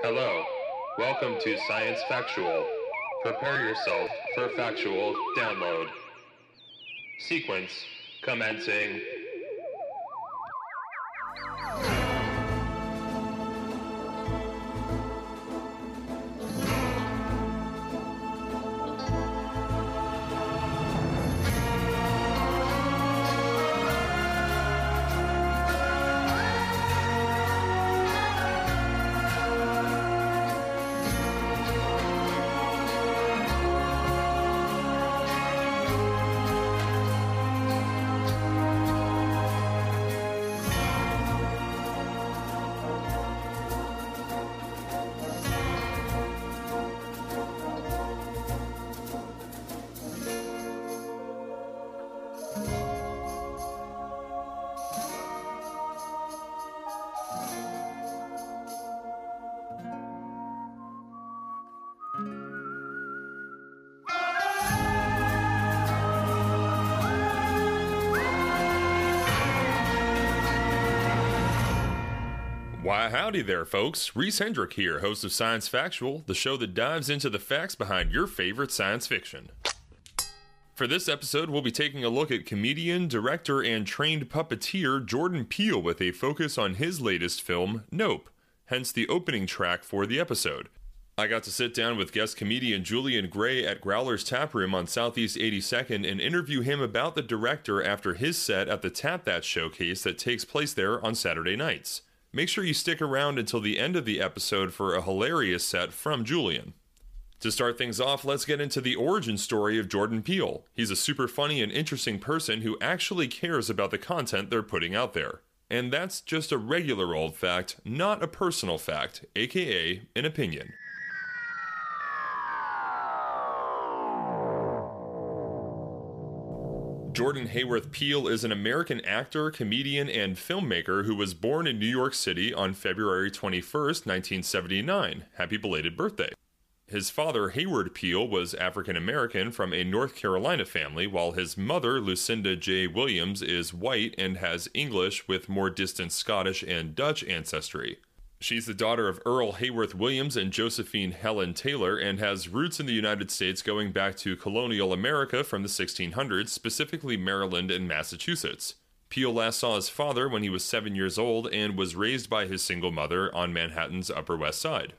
Hello, welcome to Science Factual. Prepare yourself for factual download. Sequence commencing. Howdy there, folks. Reese Hendrick here, host of Science Factual, the show that dives into the facts behind your favorite science fiction. For this episode, we'll be taking a look at comedian, director, and trained puppeteer Jordan Peele with a focus on his latest film, Nope, hence the opening track for the episode. I got to sit down with guest comedian Julian Gray at Growler's Tap Room on Southeast 82nd and interview him about the director after his set at the Tap That showcase that takes place there on Saturday nights. Make sure you stick around until the end of the episode for a hilarious set from Julian. To start things off, let's get into the origin story of Jordan Peele. He's a super funny and interesting person who actually cares about the content they're putting out there. And that's just a regular old fact, not a personal fact, aka an opinion. Jordan Haworth Peele is an American actor, comedian, and filmmaker who was born in New York City on February 21st, 1979. Happy belated birthday. His father, Hayward Peele, was African American from a North Carolina family, while his mother, Lucinda J. Williams, is white and has English with more distant Scottish and Dutch ancestry. She's the daughter of Earl Haworth Williams and Josephine Helen Taylor and has roots in the United States going back to colonial America from the 1600s, specifically Maryland and Massachusetts. Peele last saw his father when he was seven years old and was raised by his single mother on Manhattan's Upper West Side.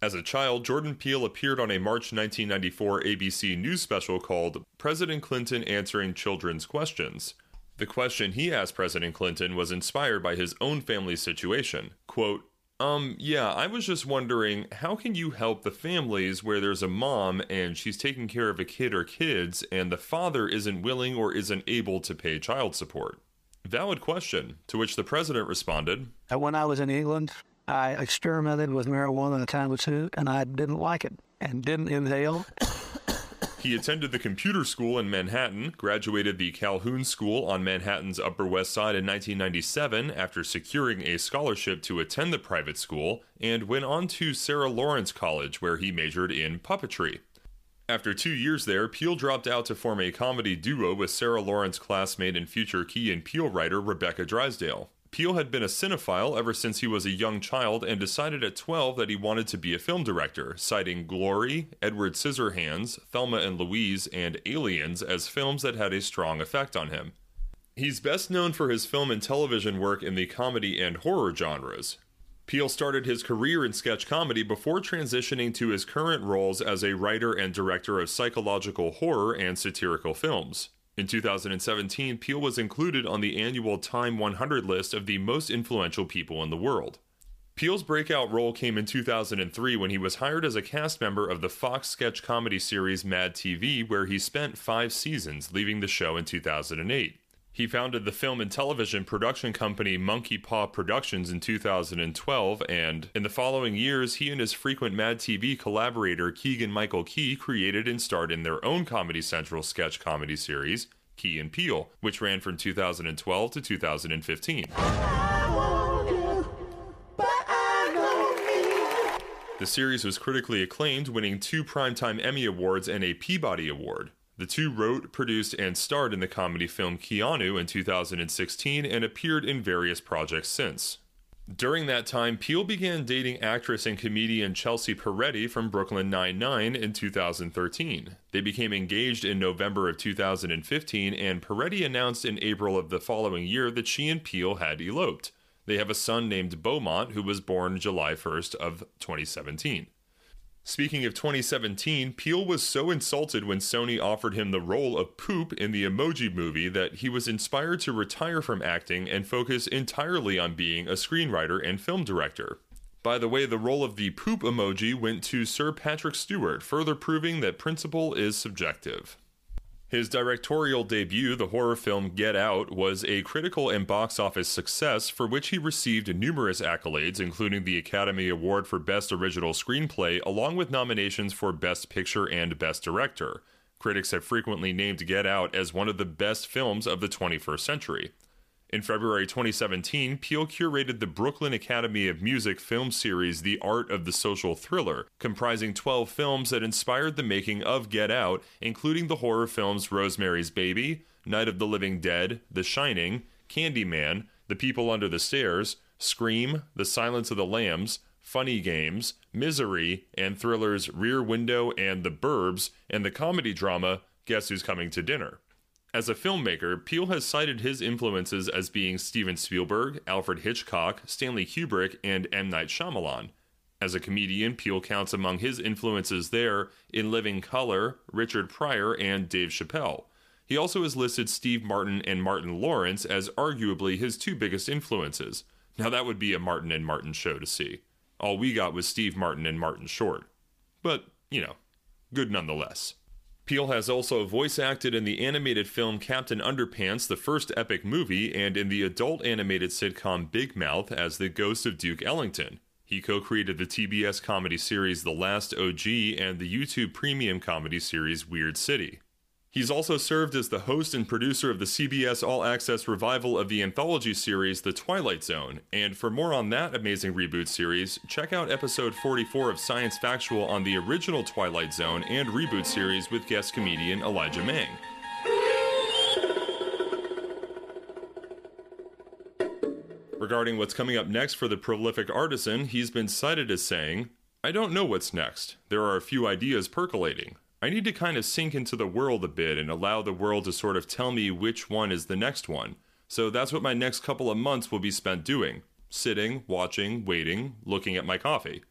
As a child, Jordan Peele appeared on a March 1994 ABC News special called President Clinton Answering Children's Questions. The question he asked President Clinton was inspired by his own family situation. Quote, um, yeah, I was just wondering how can you help the families where there's a mom and she's taking care of a kid or kids and the father isn't willing or isn't able to pay child support? Valid question, to which the president responded Uh, When I was in England, I experimented with marijuana a time or two, and I didn't like it and didn't inhale. He attended the computer school in Manhattan, graduated the Calhoun School on Manhattan's Upper West Side in 1997 after securing a scholarship to attend the private school, and went on to Sarah Lawrence College, where he majored in puppetry. After two years there, Peele dropped out to form a comedy duo with Sarah Lawrence classmate and future Key and Peele writer Rebecca Drysdale. Peele had been a cinephile ever since he was a young child and decided at 12 that he wanted to be a film director, citing Glory, Edward Scissorhands, Thelma and Louise, and Aliens as films that had a strong effect on him. He's best known for his film and television work in the comedy and horror genres. Peele started his career in sketch comedy before transitioning to his current roles as a writer and director of psychological horror and satirical films. In 2017, Peele was included on the annual Time 100 list of the most influential people in the world. Peele's breakout role came in 2003 when he was hired as a cast member of the Fox sketch comedy series Mad TV, where he spent five seasons, leaving the show in 2008. He founded the film and television production company Monkey Paw Productions in 2012, and in the following years, he and his frequent Mad TV collaborator Keegan Michael Key created and starred in their own Comedy Central sketch comedy series, Key and Peele, which ran from 2012 to 2015. The series was critically acclaimed, winning two Primetime Emmy Awards and a Peabody Award. The two wrote, produced, and starred in the comedy film Keanu in 2016 and appeared in various projects since. During that time, Peele began dating actress and comedian Chelsea Peretti from Brooklyn Nine-Nine in 2013. They became engaged in November of 2015, and Peretti announced in April of the following year that she and Peele had eloped. They have a son named Beaumont who was born July 1st of 2017. Speaking of 2017, Peele was so insulted when Sony offered him the role of Poop in the Emoji movie that he was inspired to retire from acting and focus entirely on being a screenwriter and film director. By the way, the role of the poop emoji went to Sir Patrick Stewart, further proving that principle is subjective. His directorial debut, the horror film Get Out, was a critical and box office success for which he received numerous accolades, including the Academy Award for Best Original Screenplay, along with nominations for Best Picture and Best Director. Critics have frequently named Get Out as one of the best films of the 21st century. In February 2017, Peele curated the Brooklyn Academy of Music film series The Art of the Social Thriller, comprising 12 films that inspired the making of Get Out, including the horror films Rosemary's Baby, Night of the Living Dead, The Shining, Candyman, The People Under the Stairs, Scream, The Silence of the Lambs, Funny Games, Misery, and thrillers Rear Window and The Burbs, and the comedy drama Guess Who's Coming to Dinner. As a filmmaker, Peele has cited his influences as being Steven Spielberg, Alfred Hitchcock, Stanley Kubrick, and M. Night Shyamalan. As a comedian, Peele counts among his influences there In Living Color, Richard Pryor, and Dave Chappelle. He also has listed Steve Martin and Martin Lawrence as arguably his two biggest influences. Now that would be a Martin and Martin show to see. All we got was Steve Martin and Martin Short. But, you know, good nonetheless. Peele has also voice acted in the animated film Captain Underpants, the first epic movie, and in the adult animated sitcom Big Mouth as the ghost of Duke Ellington. He co created the TBS comedy series The Last OG and the YouTube premium comedy series Weird City. He's also served as the host and producer of the CBS All Access revival of the anthology series The Twilight Zone. And for more on that amazing reboot series, check out episode 44 of Science Factual on the original Twilight Zone and reboot series with guest comedian Elijah Mang. Regarding what's coming up next for the prolific artisan, he's been cited as saying, I don't know what's next. There are a few ideas percolating. I need to kind of sink into the world a bit and allow the world to sort of tell me which one is the next one. So that's what my next couple of months will be spent doing sitting, watching, waiting, looking at my coffee.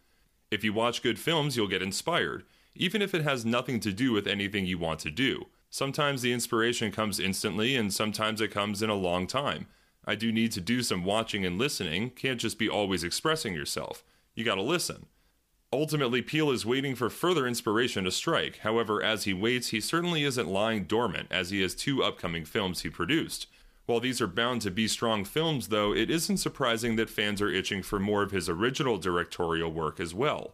If you watch good films, you'll get inspired, even if it has nothing to do with anything you want to do. Sometimes the inspiration comes instantly, and sometimes it comes in a long time. I do need to do some watching and listening, can't just be always expressing yourself. You gotta listen. Ultimately, Peele is waiting for further inspiration to strike. However, as he waits, he certainly isn't lying dormant, as he has two upcoming films he produced. While these are bound to be strong films, though, it isn't surprising that fans are itching for more of his original directorial work as well.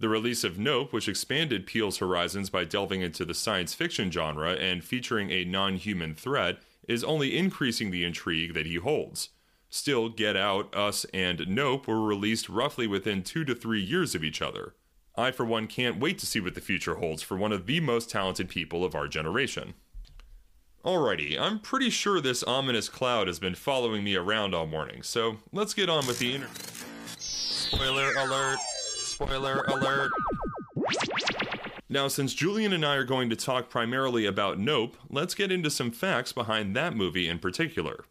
The release of Nope, which expanded Peele's horizons by delving into the science fiction genre and featuring a non human threat, is only increasing the intrigue that he holds. Still, Get Out, Us, and Nope were released roughly within two to three years of each other. I, for one, can't wait to see what the future holds for one of the most talented people of our generation. Alrighty, I'm pretty sure this ominous cloud has been following me around all morning, so let's get on with the interview. Spoiler alert! Spoiler alert! Now, since Julian and I are going to talk primarily about Nope, let's get into some facts behind that movie in particular.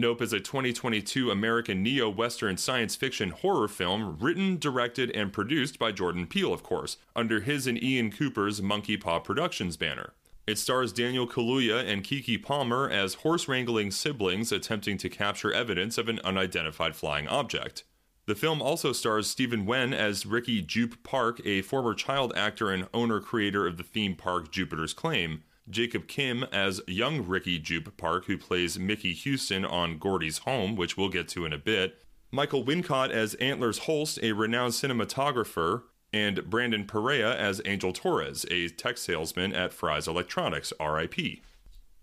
Nope is a 2022 American neo Western science fiction horror film written, directed, and produced by Jordan Peele, of course, under his and Ian Cooper's Monkey Paw Productions banner. It stars Daniel Kaluuya and Keke Palmer as horse wrangling siblings attempting to capture evidence of an unidentified flying object. The film also stars Steven Yeun as Ricky Jupe Park, a former child actor and owner creator of the theme park Jupiter's Claim, Jacob Kim as young Ricky Jupe Park, who plays Mickey Houston on Gordy's Home, which we'll get to in a bit. Michael Wincott as Antlers Holst, a renowned cinematographer, and Brandon Perea as Angel Torres, a tech salesman at Fry's Electronics, RIP.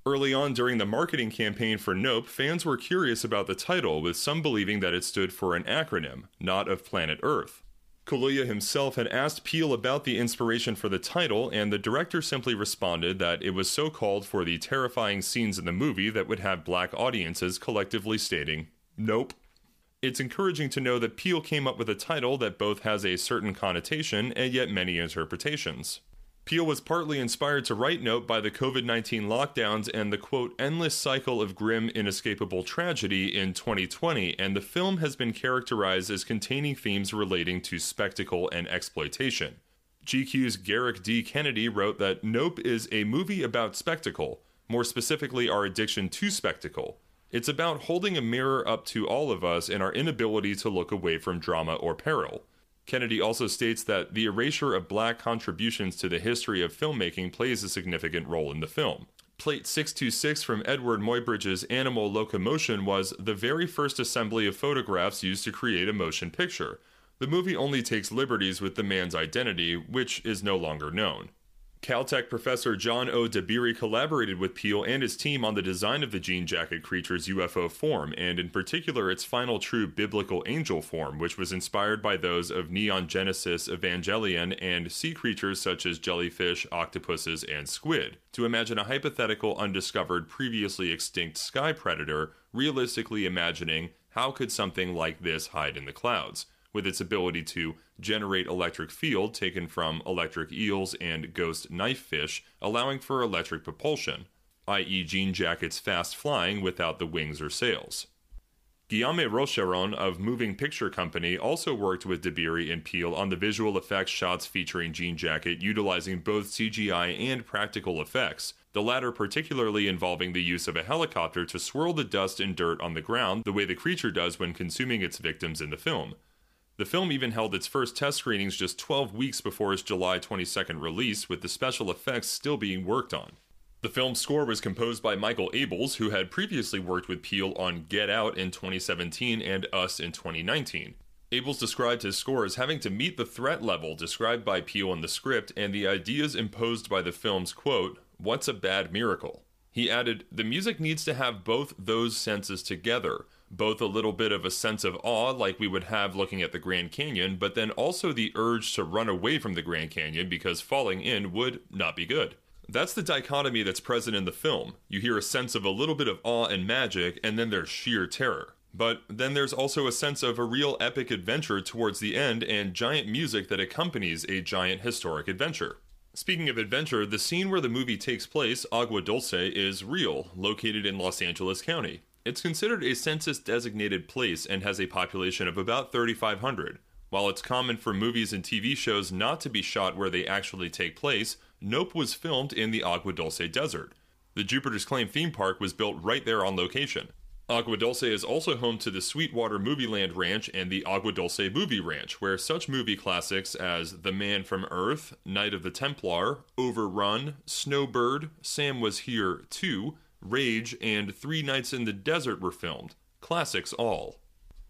Early on during the marketing campaign for Nope, fans were curious about the title, with some believing that it stood for an acronym, not of planet Earth. Kaluuya himself had asked Peele about the inspiration for the title, and the director simply responded that it was so called for the terrifying scenes in the movie that would have black audiences collectively stating, Nope. It's encouraging to know that Peele came up with a title that both has a certain connotation and yet many interpretations. Peele was partly inspired to write Nope by the COVID 19 lockdowns and the quote, endless cycle of grim, inescapable tragedy in 2020, and the film has been characterized as containing themes relating to spectacle and exploitation. GQ's Gerrick D. Kennedy wrote that Nope is a movie about spectacle, more specifically, our addiction to spectacle. It's about holding a mirror up to all of us and our inability to look away from drama or peril. Kennedy also states that the erasure of black contributions to the history of filmmaking plays a significant role in the film. Plate 626 from Eadweard Muybridge's Animal Locomotion was the very first assembly of photographs used to create a motion picture. The movie only takes liberties with the man's identity, which is no longer known. Caltech professor John O. Dabiri collaborated with Peele and his team on the design of the jean jacket creature's UFO form, and in particular its final true biblical angel form, which was inspired by those of Neon Genesis Evangelion and sea creatures such as jellyfish, octopuses, and squid. To imagine a hypothetical undiscovered, previously extinct sky predator, realistically imagining how could something like this hide in the clouds? With its ability to generate electric field taken from electric eels and ghost knife fish, allowing for electric propulsion, i.e., Jean Jacket's fast flying without the wings or sails. Guillaume Rocheron of Moving Picture Company also worked with Dabiri and Peele on the visual effects shots featuring Jean Jacket utilizing both CGI and practical effects, the latter particularly involving the use of a helicopter to swirl the dust and dirt on the ground the way the creature does when consuming its victims in the film. The film even held its first test screenings just 12 weeks before its July 22nd release, with the special effects still being worked on. The film's score was composed by Michael Abels, who had previously worked with Peele on Get Out in 2017 and Us in 2019. Abels described his score as having to meet the threat level described by Peele in the script and the ideas imposed by the film's quote, What's a bad miracle? He added, The music needs to have both those senses together both a little bit of a sense of awe, like we would have looking at the Grand Canyon, but then also the urge to run away from the Grand Canyon because falling in would not be good. That's the dichotomy that's present in the film. You hear a sense of a little bit of awe and magic, and then there's sheer terror. But then there's also a sense of a real epic adventure towards the end and giant music that accompanies a giant historic adventure. Speaking of adventure, the scene where the movie takes place, Agua Dulce, is real, located in Los Angeles County. It's considered a census designated place and has a population of about 3,500. While it's common for movies and TV shows not to be shot where they actually take place, Nope was filmed in the Agua Dulce Desert. The Jupiter's Claim theme park was built right there on location. Agua Dulce is also home to the Sweetwater Movie Land Ranch and the Agua Dulce Movie Ranch, where such movie classics as The Man from Earth, Night of the Templar, Overrun, Snowbird, Sam Was Here Too, Rage, and Three Nights in the Desert were filmed. Classics all.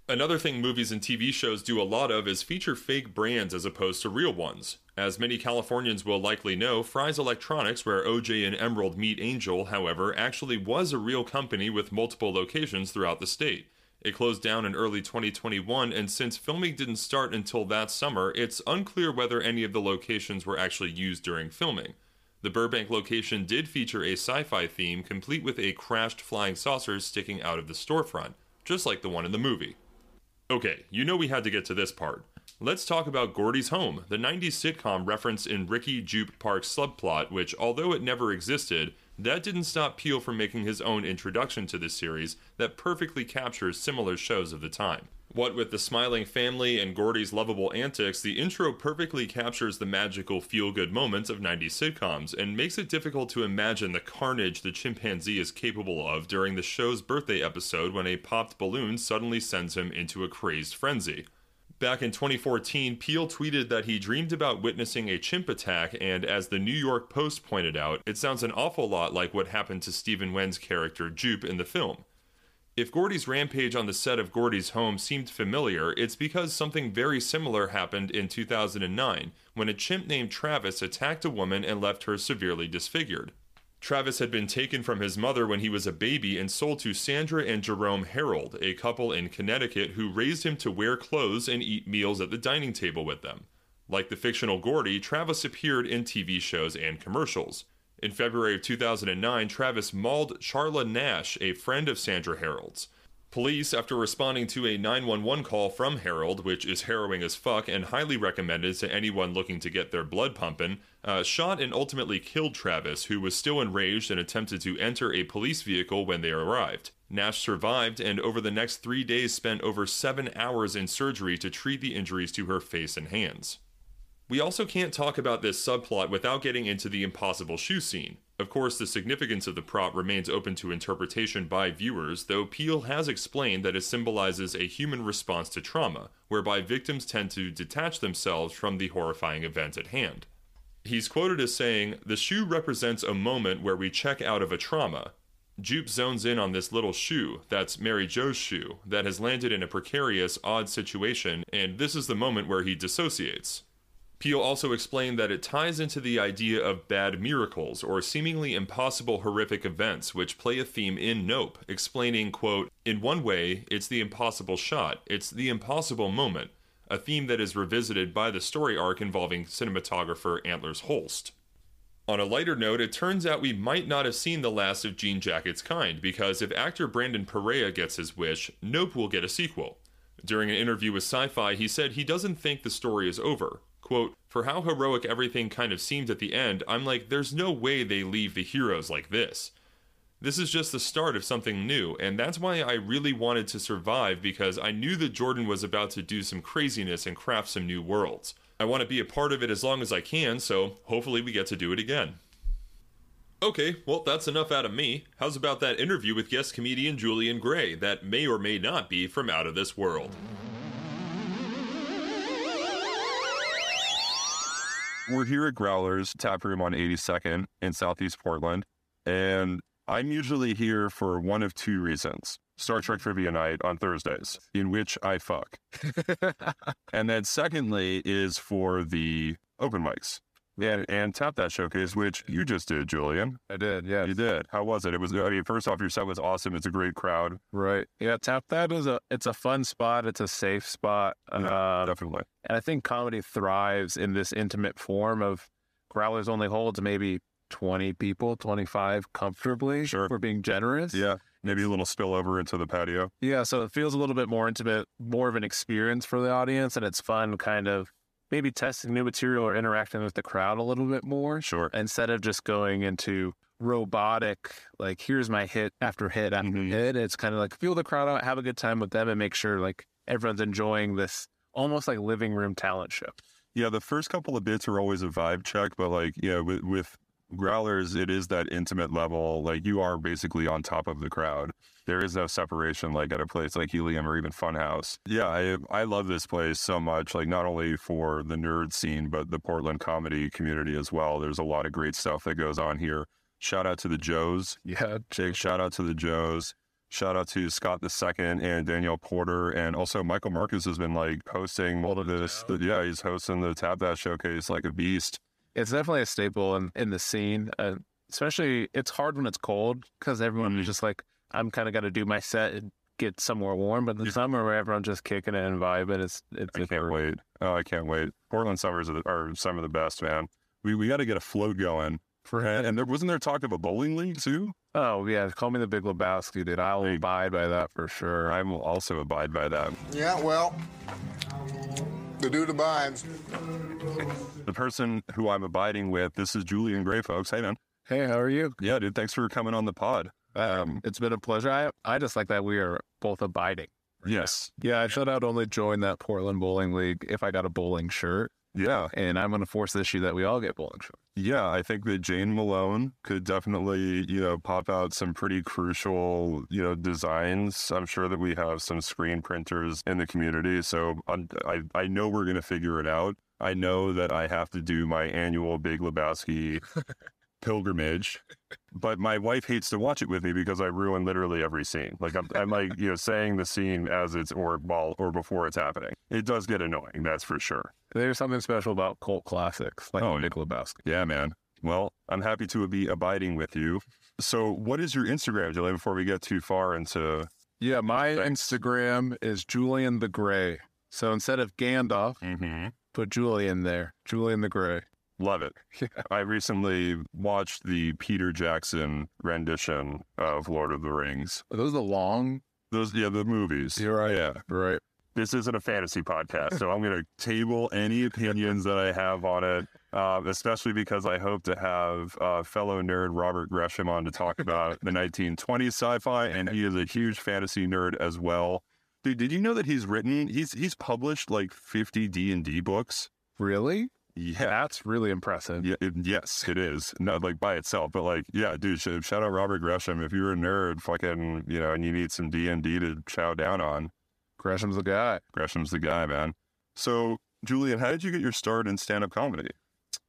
Another thing movies and TV shows do a lot of is feature fake brands as opposed to real ones. As many Californians will likely know, Fry's Electronics, where OJ and Emerald meet Angel, however, actually was a real company with multiple locations throughout the state. It closed down in early 2021, and since filming didn't start until that summer, it's unclear whether any of the locations were actually used during filming. The Burbank location did feature a sci fi theme complete with a crashed flying saucer sticking out of the storefront, just like the one in the movie. Okay, you know we had to get to this part. Let's talk about Gordy's Home, the 90s sitcom referenced in Ricky Jupe Park's subplot, which, although it never existed, that didn't stop Peele from making his own introduction to this series that perfectly captures similar shows of the time. What with the smiling family and Gordy's lovable antics, the intro perfectly captures the magical feel good moments of 90s sitcoms and makes it difficult to imagine the carnage the chimpanzee is capable of during the show's birthday episode when a popped balloon suddenly sends him into a crazed frenzy. Back in 2014, Peele tweeted that he dreamed about witnessing a chimp attack, and as the New York Post pointed out, it sounds an awful lot like what happened to Steven Yeun's character Jupe in the film. If Gordy's rampage on the set of Gordy's home seemed familiar, it's because something very similar happened in 2009 when a chimp named Travis attacked a woman and left her severely disfigured. Travis had been taken from his mother when he was a baby and sold to Sandra and Jerome Herold, a couple in Connecticut who raised him to wear clothes and eat meals at the dining table with them. Like the fictional Gordy, Travis appeared in TV shows and commercials. In February of 2009, Travis mauled Charla Nash, a friend of Sandra Herold's. Police, after responding to a 911 call from Harold, which is harrowing as fuck and highly recommended to anyone looking to get their blood pumping, uh, shot and ultimately killed Travis, who was still enraged and attempted to enter a police vehicle when they arrived. Nash survived and over the next three days spent over seven hours in surgery to treat the injuries to her face and hands. We also can't talk about this subplot without getting into the impossible shoe scene. Of course, the significance of the prop remains open to interpretation by viewers, though Peele has explained that it symbolizes a human response to trauma, whereby victims tend to detach themselves from the horrifying event at hand. He's quoted as saying, The shoe represents a moment where we check out of a trauma. Jupe zones in on this little shoe, that's Mary Jo's shoe, that has landed in a precarious, odd situation, and this is the moment where he dissociates. Peele also explained that it ties into the idea of bad miracles or seemingly impossible horrific events which play a theme in Nope, explaining, quote, In one way, it's the impossible shot, it's the impossible moment, a theme that is revisited by the story arc involving cinematographer Antlers Holst. On a lighter note, it turns out we might not have seen the last of Jean Jacket's kind, because if actor Brandon Perea gets his wish, Nope will get a sequel. During an interview with Sci Fi, he said he doesn't think the story is over. Quote, For how heroic everything kind of seemed at the end, I'm like, there's no way they leave the heroes like this. This is just the start of something new, and that's why I really wanted to survive because I knew that Jordan was about to do some craziness and craft some new worlds. I want to be a part of it as long as I can, so hopefully we get to do it again. Okay, well, that's enough out of me. How's about that interview with guest comedian Julian Gray that may or may not be from out of this world? We're here at Growlers Tap Room on 82nd in Southeast Portland, and I'm usually here for one of two reasons. Star Trek Trivia Night on Thursdays, in which I fuck. and then secondly is for the open mics. And, and Tap That Showcase, which you just did, Julian. I did, yeah. You did. How was it? It was, I mean, first off, your set was awesome. It's a great crowd. Right. Yeah, Tap That is a it's a fun spot. It's a safe spot. Yeah, Um, definitely. and I think comedy thrives in this intimate form of Growlers only holds maybe 20 people, 25 comfortably. Sure. If we're being generous. Yeah. Maybe a little spillover into the patio. Yeah, so it feels a little bit more intimate, more of an experience for the audience, and it's fun kind of maybe testing new material or interacting with the crowd a little bit more Sure. instead of just going into robotic, like, here's my hit after hit after Mhm. hit. It's kind of like feel the crowd out, have a good time with them, and make sure like everyone's enjoying this almost like living room talent show. Yeah, the first couple of bits are always a vibe check, but like, yeah, with, with growlers, it is that intimate level. Like, you are basically on top of the crowd. There is no separation like at a place like Helium or even Funhouse. Yeah, I I love this place so much. Like, not only for the nerd scene, but the Portland comedy community as well. There's a lot of great stuff that goes on here. Shout out to the Joes. Yeah, Jake, shout out to the Joes. Shout out to Scott the Second and Danielle Porter, and also Michael Marcus has been like hosting all of this. Yeah, he's hosting the Tap That Showcase like a beast. It's definitely a staple in, in the scene. Uh, especially, it's hard when it's cold because everyone Mhm. is just like, I'm kind of got to do my set and get somewhere warm. But in the summer, where everyone's just kicking it and vibing, it's it's I can't wait. Oh, I can't wait. Portland summers are, are some of the best, man. We we got to get a float going. For and there wasn't there talk of a bowling league too. Oh yeah, call me the Big Lebowski, dude. I'll Hey. abide by that for sure. I will also abide by that. Yeah, well, the dude abides. The person who I'm abiding with, this is Julian Gray, folks. Hey, man. Hey, how are you? Yeah, dude. Thanks for coming on the pod. Um, It's been a pleasure. I I just like that we are both abiding. yes. Yeah, I said I'd only join that Portland Bowling League if I got a bowling shirt, Yeah. and I'm going to force the issue that we all get bowling shirts. Yeah, I think that Jane Malone could definitely, you know, pop out some pretty crucial, you know, designs. I'm sure that we have some screen printers in the community, so I'm, I I know we're gonna figure it out. I know that I have to do my annual Big Lebowski pilgrimage, but my wife hates to watch it with me because I ruin literally every scene. Like I'm, I'm like you know saying the scene as it's or while or before it's happening. It does get annoying, that's for sure. There's something special about cult classics like Oh, Big Lebowski. Yeah, man. Well, I'm happy to be abiding with you. So, what is your Instagram, Julian, before we get too far into. Yeah, my Thanks. Instagram is Julian the Gray. So instead of Gandalf, Mm-hmm. put Julian there. Julian the Gray. Love it. Yeah. I recently watched the Peter Jackson rendition of Lord of the Rings. Are those the long Those, yeah, the movies. You're right. Yeah. Right. This isn't a fantasy podcast, so I'm going to table any opinions that I have on it, uh, especially because I hope to have uh, fellow nerd Robert Gresham on to talk about the 1920s sci-fi, and he is a huge fantasy nerd as well. Dude, did you know that he's written? He's he's published like 50 D and D books. Really? Yeah. That's really impressive. Yeah, it, yes, it is. Not like by itself, but like, yeah, dude. Sh- shout out Robert Gresham. If you're a nerd, fucking, you know, and you need some D and D to chow down on, Gresham's the guy. Gresham's the guy, man. So, Julian, how did you get your start in stand-up comedy?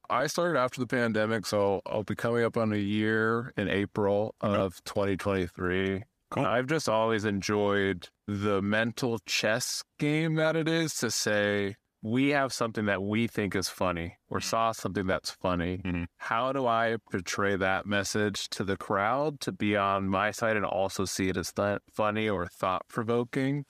I started after the pandemic, so I'll be coming up on a year in April of 2023. Cool. I've just always enjoyed the mental chess game that it is to say, we have something that we think is funny or saw something that's funny. Mhm. How do I portray that message to the crowd to be on my side and also see it as th- funny or thought provoking?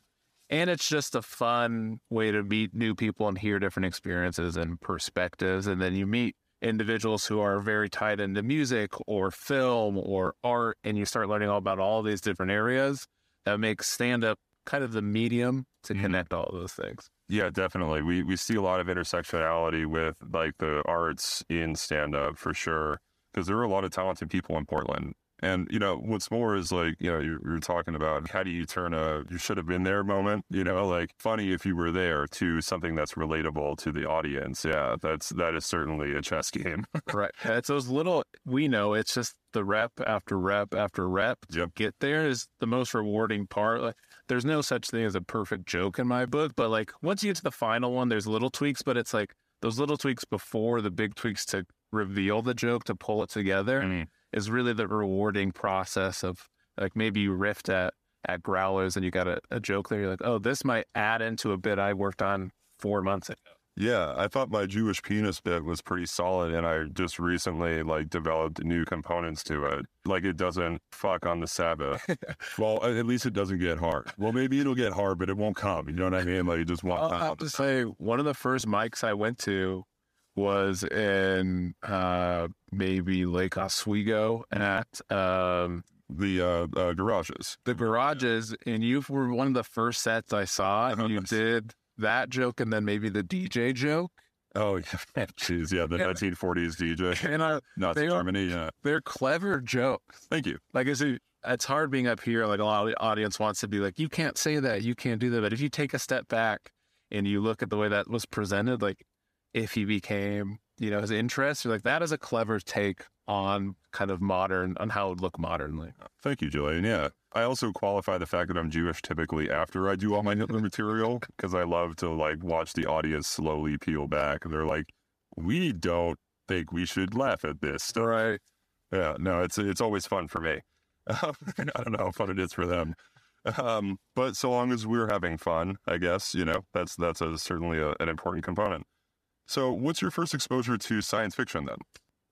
And it's just a fun way to meet new people and hear different experiences and perspectives. And then you meet individuals who are very tied into music or film or art, and you start learning all about all these different areas that makes stand up kind of the medium to Mhm. connect all of those things. Yeah, definitely. We we see a lot of intersectionality with like the arts in stand-up for sure, because there are a lot of talented people in Portland. And you know, what's more is like, you know, you're, you're talking about how do you turn a you should have been there moment, you know, like funny if you were there to something that's relatable to the audience. Yeah, that's that is certainly a chess game. right. It's those little, we know it's just the rep after rep after rep. To Yep. get there is the most rewarding part. Like, there's no such thing as a perfect joke in my book, but like once you get to the final one, there's little tweaks, but it's like those little tweaks before the big tweaks to reveal the joke to pull it together Mhm. is really the rewarding process of like maybe you riffed at at growlers and you got a, a joke there you're like oh this might add into a bit i worked on four months ago Yeah, I thought my Jewish penis bit was pretty solid, and I just recently like developed new components to it. Like it doesn't fuck on the Sabbath. well, at least it doesn't get hard. Well, maybe it'll get hard, but it won't come. You know what I mean? Like it just won't I'll have to say one of the first mics I went to was in uh, maybe Lake Oswego at um, The uh, uh, garages. the garages, and you were one of the first sets I saw, and you did that joke and then maybe the DJ joke, Oh yeah, jeez, yeah, the Yeah. 1940s DJ, and I, uh, Nazi They are- Germany. Yeah, they're clever jokes. thank you. Like it's it's hard being up here. Like a lot of the audience wants to be like, you can't say that, you can't do that. But if you take a step back and you look at the way that was presented, like if he became, you know, his interest, you're like that is a clever take on kind of modern on how it would look modernly. Thank you, Julian. Yeah. I also qualify the fact that I'm Jewish typically after I do all my Hitler material because I love to like watch the audience slowly peel back. They're like, we don't think we should laugh at this. Right. Yeah, no, it's it's always fun for me. I don't know how fun it is for them. Um, but so long as we're having fun, I guess, you know, that's that's a, certainly a, an important component. So what's your first exposure to science fiction then?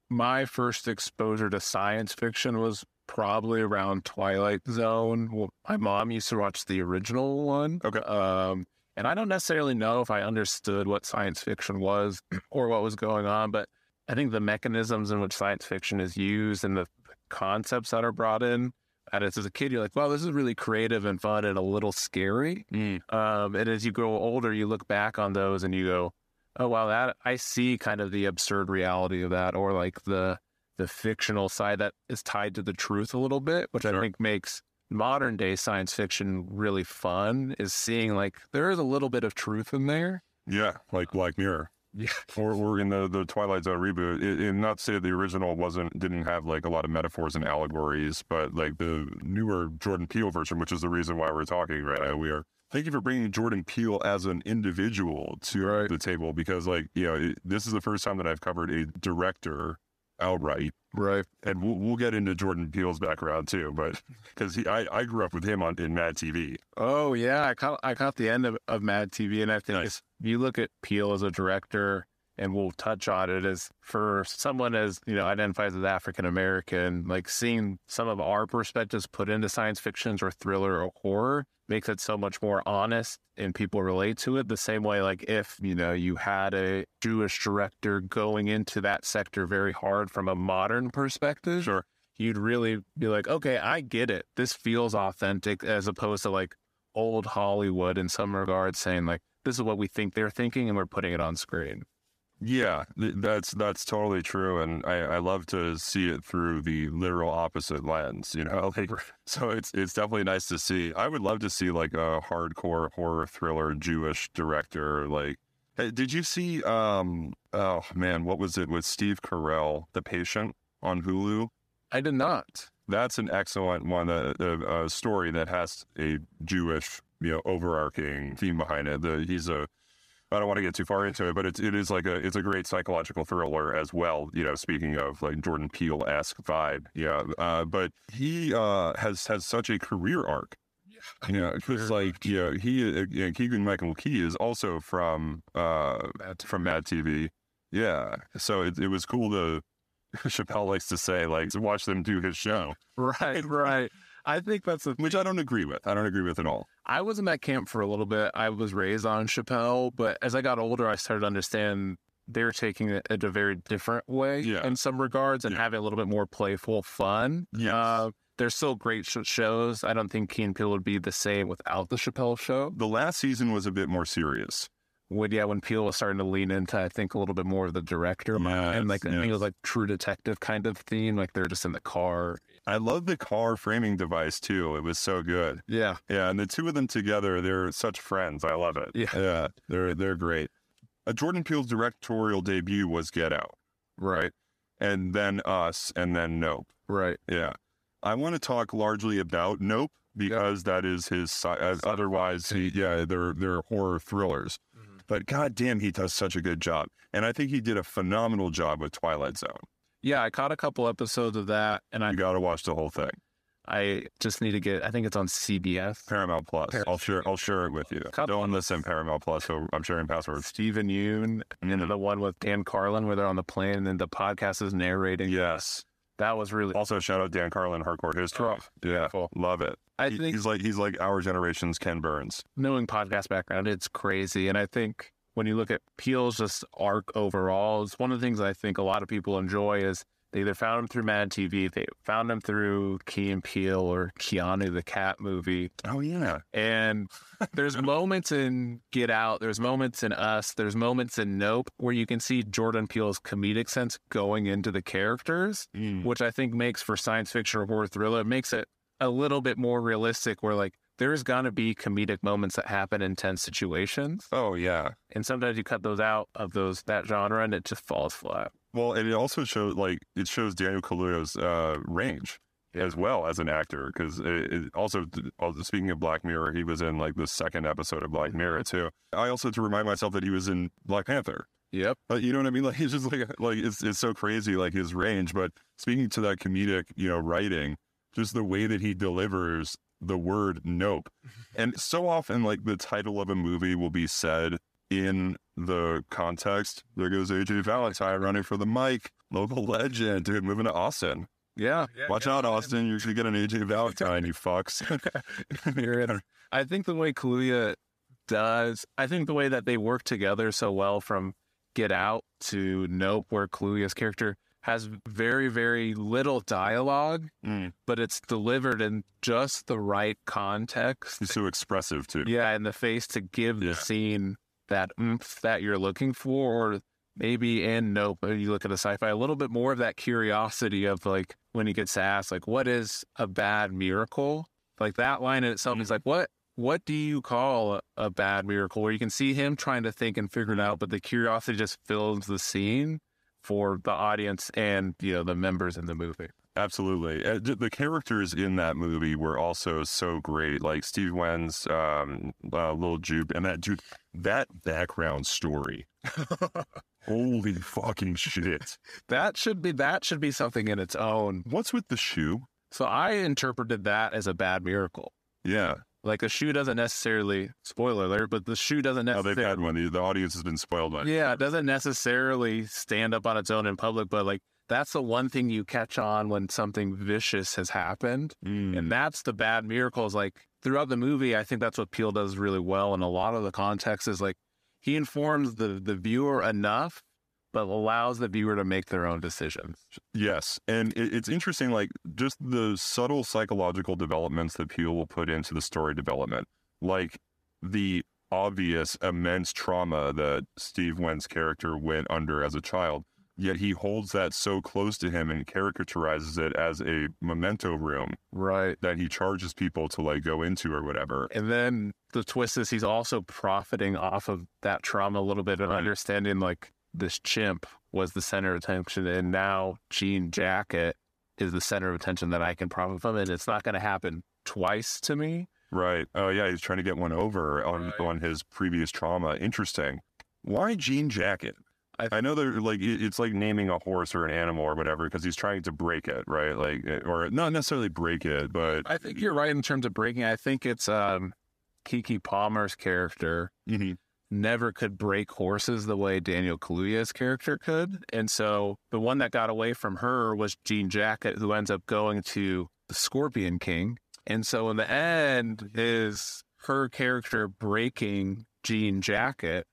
My first exposure to science fiction was probably around Twilight Zone. Well, my mom used to watch the original one. Okay. Um, and I don't necessarily know if I understood what science fiction was or what was going on, but I think the mechanisms in which science fiction is used and the concepts that are brought in. And as a kid, you're like, wow, this is really creative and fun and a little scary. Um, and as you grow older, you look back on those and you go, oh wow, that I see kind of the absurd reality of that, or like the the fictional side that is tied to the truth a little bit, which I think makes modern day science fiction really fun. Is seeing like there is a little bit of truth in there. Yeah, like Black Mirror. Yeah. Or, or in the, the Twilight Zone reboot, it, and not to say the original wasn't didn't have like a lot of metaphors and allegories, but like the newer Jordan Peele version, which is the reason why we're talking right now, we are. Thank you for bringing Jordan Peele as an individual to Right. the table because, like, you know, it, this is the first time that I've covered a director outright, Right. and we'll, we'll get into Jordan Peele's background too, but because I, I grew up with him on in Mad TV. Oh yeah, I caught I caught the end of, of Mad TV, and I think Nice. if you look at Peele as a director, and we'll touch on it as for someone as you know identifies as African American, like seeing some of our perspectives put into science fictions or thriller or horror makes it so much more honest and people relate to it the same way like if you know you had a Jewish director going into that sector very hard from a modern perspective Sure. you'd really be like, okay, I get it. This feels authentic as opposed to like old Hollywood in some regards saying like, this is what we think they're thinking and we're putting it on screen. Yeah, th- that's that's totally true, and I, I love to see it through the literal opposite lens. You know, like so it's it's definitely nice to see. I would love to see like a hardcore horror thriller Jewish director. Like, hey, did you see? Um, oh man, what was it with Steve Carell, The Patient on Hulu? I did not. That's an excellent one. A, a, a story that has a Jewish, you know, overarching theme behind it. The, he's a I don't want to get too far into it, but it's it is like a it's a great psychological thriller as well. You know, speaking of like Jordan Peele esque vibe, yeah. Uh, but he uh, has has such a career arc. Yeah, you know, because like yeah, he uh, you know, Keegan Michael Key is also from uh from Mad TV. Yeah, so it it was cool to Chappelle likes to say like to watch them do his show, Right, right. I think that's a which I don't agree with. I don't agree with at all. I was in that camp for a little bit. I was raised on Chappelle, but as I got older, I started to understand they're taking it in a very different way Yeah. in some regards and Yeah. having a little bit more playful fun. Yeah. Uh, they're still great sh- shows. I don't think Key and Peele would be the same without the Chappelle show. The last season was a bit more serious. When yeah, when Peele was starting to lean into, I think a little bit more of the director and like I think it was like True Detective kind of theme. Like they're just in the car. I love the car framing device too. It was so good. Yeah, Yeah, and the two of them together, they're such friends. I love it. Yeah. yeah, they're they're great. Uh, Jordan Peele's directorial debut was Get Out, right, and then Us, and then Nope. right. Yeah, I want to talk largely about Nope because that is his. Uh, otherwise, he, yeah, they're they're horror thrillers. But goddamn, he does such a good job, and I think he did a phenomenal job with Twilight Zone. Yeah, I caught a couple episodes of that, and I You got to watch the whole thing. I just need to get. I think it's on CBS. Paramount Plus. Par- I'll share. I'll share it with you. Couple- Don't listen Paramount Plus. So I'm sharing passwords. Steven Yeun, and then the one with Dan Carlin where they're on the plane and then the podcast is narrating. Yes. That was really. Also, shout out Dan Carlin, Hardcore History. Oh, yeah, beautiful. love it. I He- think he's like he's like our generation's Ken Burns. knowing podcast background, it's crazy. And I think when you look at Peele's just arc overall, it's one of the things I think a lot of people enjoy is they either found him through Mad TV, they found him through Key and Peele or Keanu the Cat movie. Oh yeah, And there's moments in Get Out, there's moments in Us, there's moments in Nope where you can see Jordan Peele's comedic sense going into the characters, mm. which I think makes for science fiction or horror thriller, it makes it a little bit more realistic where like there's gonna be comedic moments that happen in tense situations. oh yeah. And sometimes you cut those out of those that genre and it just falls flat. Well, and it also shows like it shows Daniel Kaluuya's uh, range as well as an actor because it, it also also speaking of Black Mirror, he was in like the second episode of Black Mirror too. I also to remind myself that he was in Black Panther. Yep. But you know what I mean? Like it's just like like it's it's so crazy like his range. But speaking to that comedic, you know, writing, just the way that he delivers the word nope. And so often like the title of a movie will be said in the context. There goes AJ Valentine running for the mic. Local legend, dude, moving to Austin. Yeah. Watch out, Austin. You should get an AJ Valentine, you fucks. You're in. I think the way Kaluuya does, I think the way that they work together so well from Get Out to Nope, where Kaluuya's character has very, very little dialogue, Mm. but it's delivered in just the right context. He's so expressive too. Yeah, in the face to give Yeah. the scene that oomph that you're looking for, or maybe in Nope, you look at a sci-fi, a little bit more of that curiosity of like when he gets asked, like, what is a bad miracle? Like that line in itself is mm-hmm. like, what what do you call a, a bad miracle? Where you can see him trying to think and figure it out, but the curiosity just fills the scene for the audience and you know the members in the movie. Absolutely. Uh, The characters in that movie were also so great. Like Steve Yeun's um, uh, little Jupe and that dude, that background story. Holy fucking shit. That should be that should be something in its own. What's with the shoe? So I interpreted that as a bad miracle. Yeah. Like the shoe doesn't necessarily spoiler alert, but the shoe doesn't Now they've had one. The, the audience has been spoiled by yeah, it doesn't necessarily stand up on its own in public, but like that's the one thing you catch on when something vicious has happened. Mm. And that's the bad miracles. Like throughout the movie, I think that's what Peele does really well. And a lot of the context is like he informs the the viewer enough, but allows the viewer to make their own decisions. Yes, and it, it's interesting, like just the subtle psychological developments that Peele will put into the story development, like the obvious immense trauma that Steve Yeun's character went under as a child. Yet he holds that so close to him and caricaturizes it as a memento room Right. that he charges people to like go into or whatever. And then the twist is he's also profiting off of that trauma a little bit and Right. understanding like this chimp was the center of attention and now Jean Jacket is the center of attention that I can profit from and it's not going to happen twice to me. Right. Oh yeah, he's trying to get one over on Right. on his previous trauma. Interesting. Why jean jacket? I- I, know they're like it- it's like naming a horse or an animal or whatever because he's trying to break it, right? Like eh, or not necessarily break it, but I think you're right in terms of breaking. I think it's um Keke Palmer's character Mhm. never could break horses the way Daniel Kaluuya's character could. And so the one that got away from her was Jean Jacket, who ends up going to the Scorpion King. And so in the end is her character breaking Jean Jacket.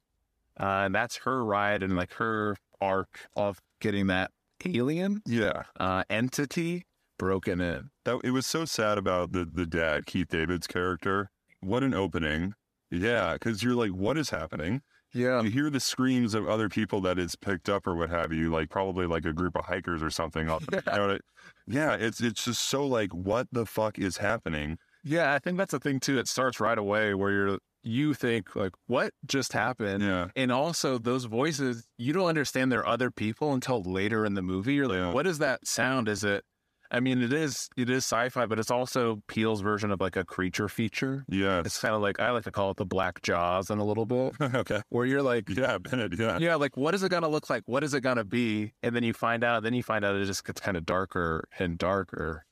Uh, and that's her ride and like her arc of getting that alien yeah, uh, entity broken in. that it was so sad about the the dad Keith David's character. What an opening! Yeah, because you're like, what is happening? Yeah. You hear the screams of other people that it's picked up or what have you, like probably like a group of hikers or something. Off, you know, I- yeah, it's it's just so like, what the fuck is happening? Yeah, I think that's the thing too. It starts right away where you're you think like, what just happened? Yeah. And also those voices, you don't understand they're other people until later in the movie. You're like, Yeah. what is that sound? Is it I mean, it is it is sci-fi, but it's also Peele's version of like a creature feature. Yeah. It's kind of like I like to call it the black jaws in a little bit. okay. Where you're like, Yeah, Bennett. Yeah. yeah, like what is it gonna look like? What is it gonna be? And then you find out, then you find out it just gets kind of darker and darker.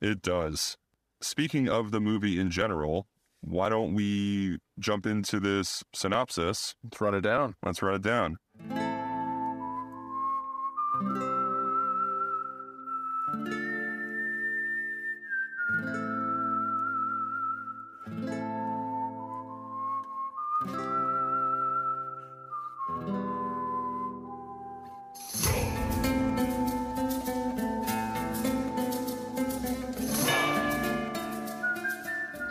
It does. Speaking of the movie in general, why don't we jump into this synopsis? Let's run it down. Let's write it down.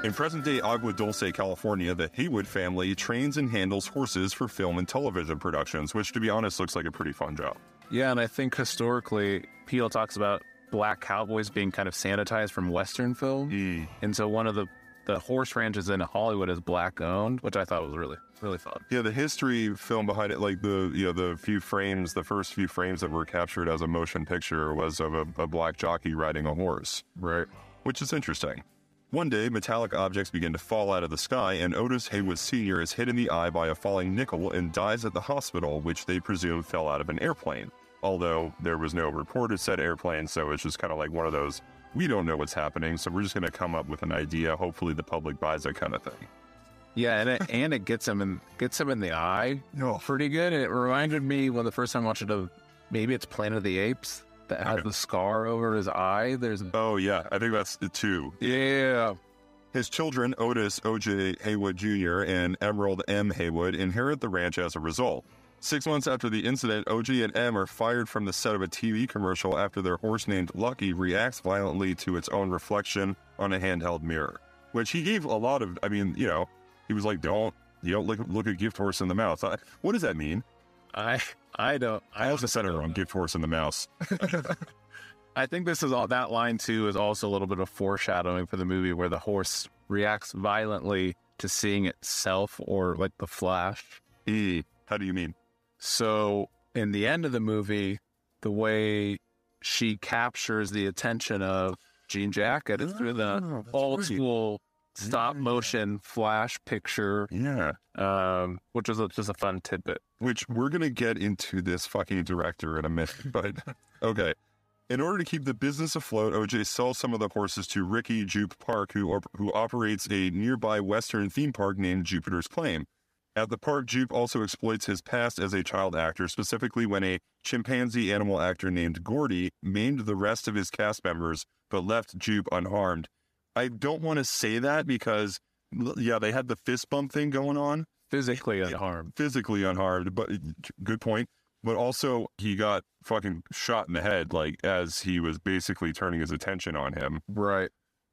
In present day Agua Dulce, California, the Haywood family trains and handles horses for film and television productions, which, to be honest, looks like a pretty fun job. Yeah, and I think historically, Peele talks about black cowboys being kind of sanitized from Western film, mm. and so one of the the horse ranches in Hollywood is black owned, which I thought was really really fun. Yeah, the history film behind it, like the you know the few frames, the first few frames that were captured as a motion picture was of a, a black jockey riding a horse, Right. which is interesting. One day, metallic objects begin to fall out of the sky, and Otis Haywood Sr. is hit in the eye by a falling nickel and dies at the hospital, which they presume fell out of an airplane. Although there was no reported said airplane, so it's just kind of like one of those we don't know what's happening, so we're just going to come up with an idea. Hopefully, the public buys it kind of thing. Yeah, and it and it gets him in gets him in the eye. Oh. pretty good. It reminded me when the first time I watched it of maybe it's Planet of the Apes that has Okay. the scar over his eye. There's Oh yeah, I think that's the two. yeah. His children, Otis O.J. Haywood Jr. and Emerald M. Haywood, inherit the ranch as a result. Six months after the incident, OJ and M are fired from the set of a TV commercial after their horse named Lucky reacts violently to its own reflection on a handheld mirror. Which he gave a lot of, I mean, you know, he was like, don't, you don't look, look a gift horse in the mouth. I, what does that mean? I I don't I also said it wrong, gift horse in the mouse. I think this is all that line too is also a little bit of foreshadowing for the movie where the horse reacts violently to seeing itself or like the flash. E, how do you mean? So in the end of the movie, the way she captures the attention of Jean Jacket is through the Oh, old school stop motion flash picture, Yeah. um, which was a, just a fun tidbit. which we're going to get into this fucking director in a minute, but okay. In order to keep the business afloat, OJ sells some of the horses to Ricky Jupe Park, who, op- who operates a nearby Western theme park named Jupiter's Claim. At the park, Jupe also exploits his past as a child actor, specifically when a chimpanzee animal actor named Gordy maimed the rest of his cast members but left Jupe unharmed. I don't want to say that because, yeah, they had the fist bump thing going on Physically unharmed. physically unharmed, but good point. but also he got fucking shot in the head, like as he was basically turning his attention on him. Right.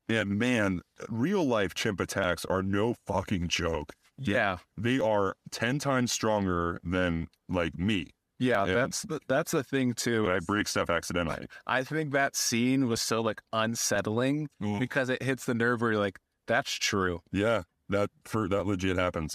And man, real life chimp attacks are no fucking joke. Yeah. They are 10 times stronger than like me. Yeah, Yeah. that's the, that's the thing too. I break stuff accidentally. I think that scene was so like unsettling Ooh. because it hits the nerve where you're like, that's true. Yeah, that for that legit happens.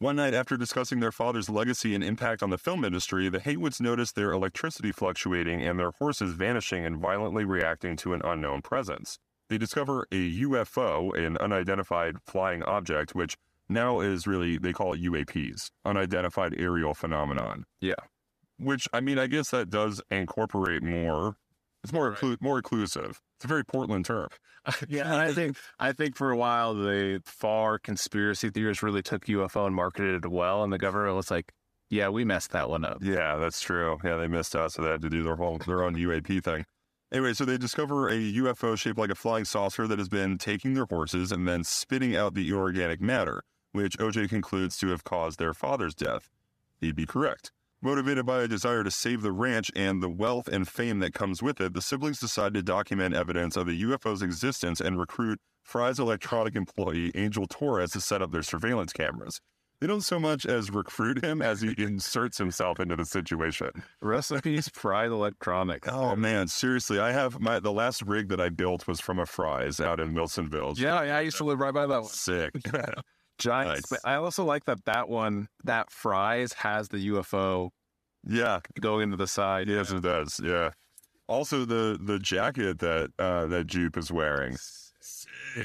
One night after discussing their father's legacy and impact on the film industry, the Haywoods noticed their electricity fluctuating and their horses vanishing and violently reacting to an unknown presence. They discover a UFO, an unidentified flying object, which now is really, they call it UAPs, unidentified aerial phenomenon. Yeah. Which, I mean, I guess that does incorporate more, it's more, Right. inclu- more inclusive. It's a very Portland term. yeah, and I think I think for a while the far conspiracy theorists really took UFO and marketed it well, and the government was like, "Yeah, we messed that one up." Yeah, that's true. Yeah, they missed out, so they had to do their whole their own UAP thing. Anyway, so they discover a UFO shaped like a flying saucer that has been taking their horses and then spitting out the inorganic matter, which OJ concludes to have caused their father's death. He'd be correct. Motivated by a desire to save the ranch and the wealth and fame that comes with it, the siblings decide to document evidence of the UFO's existence and recruit Fry's electronic employee, Angel Torres, to set up their surveillance cameras. They don't so much as recruit him as he inserts himself into the situation. Recipes fried electronics. Oh man, seriously, I have my the last rig that I built was from a Fry's out in Wilsonville. Yeah, yeah, I used to live right by that one. Sick. Giant. Nice. But I also like that that one, that Fry's has the UFO yeah, going into the side. yes, it does. Yeah. Also, the the jacket that uh, that Jupe is wearing.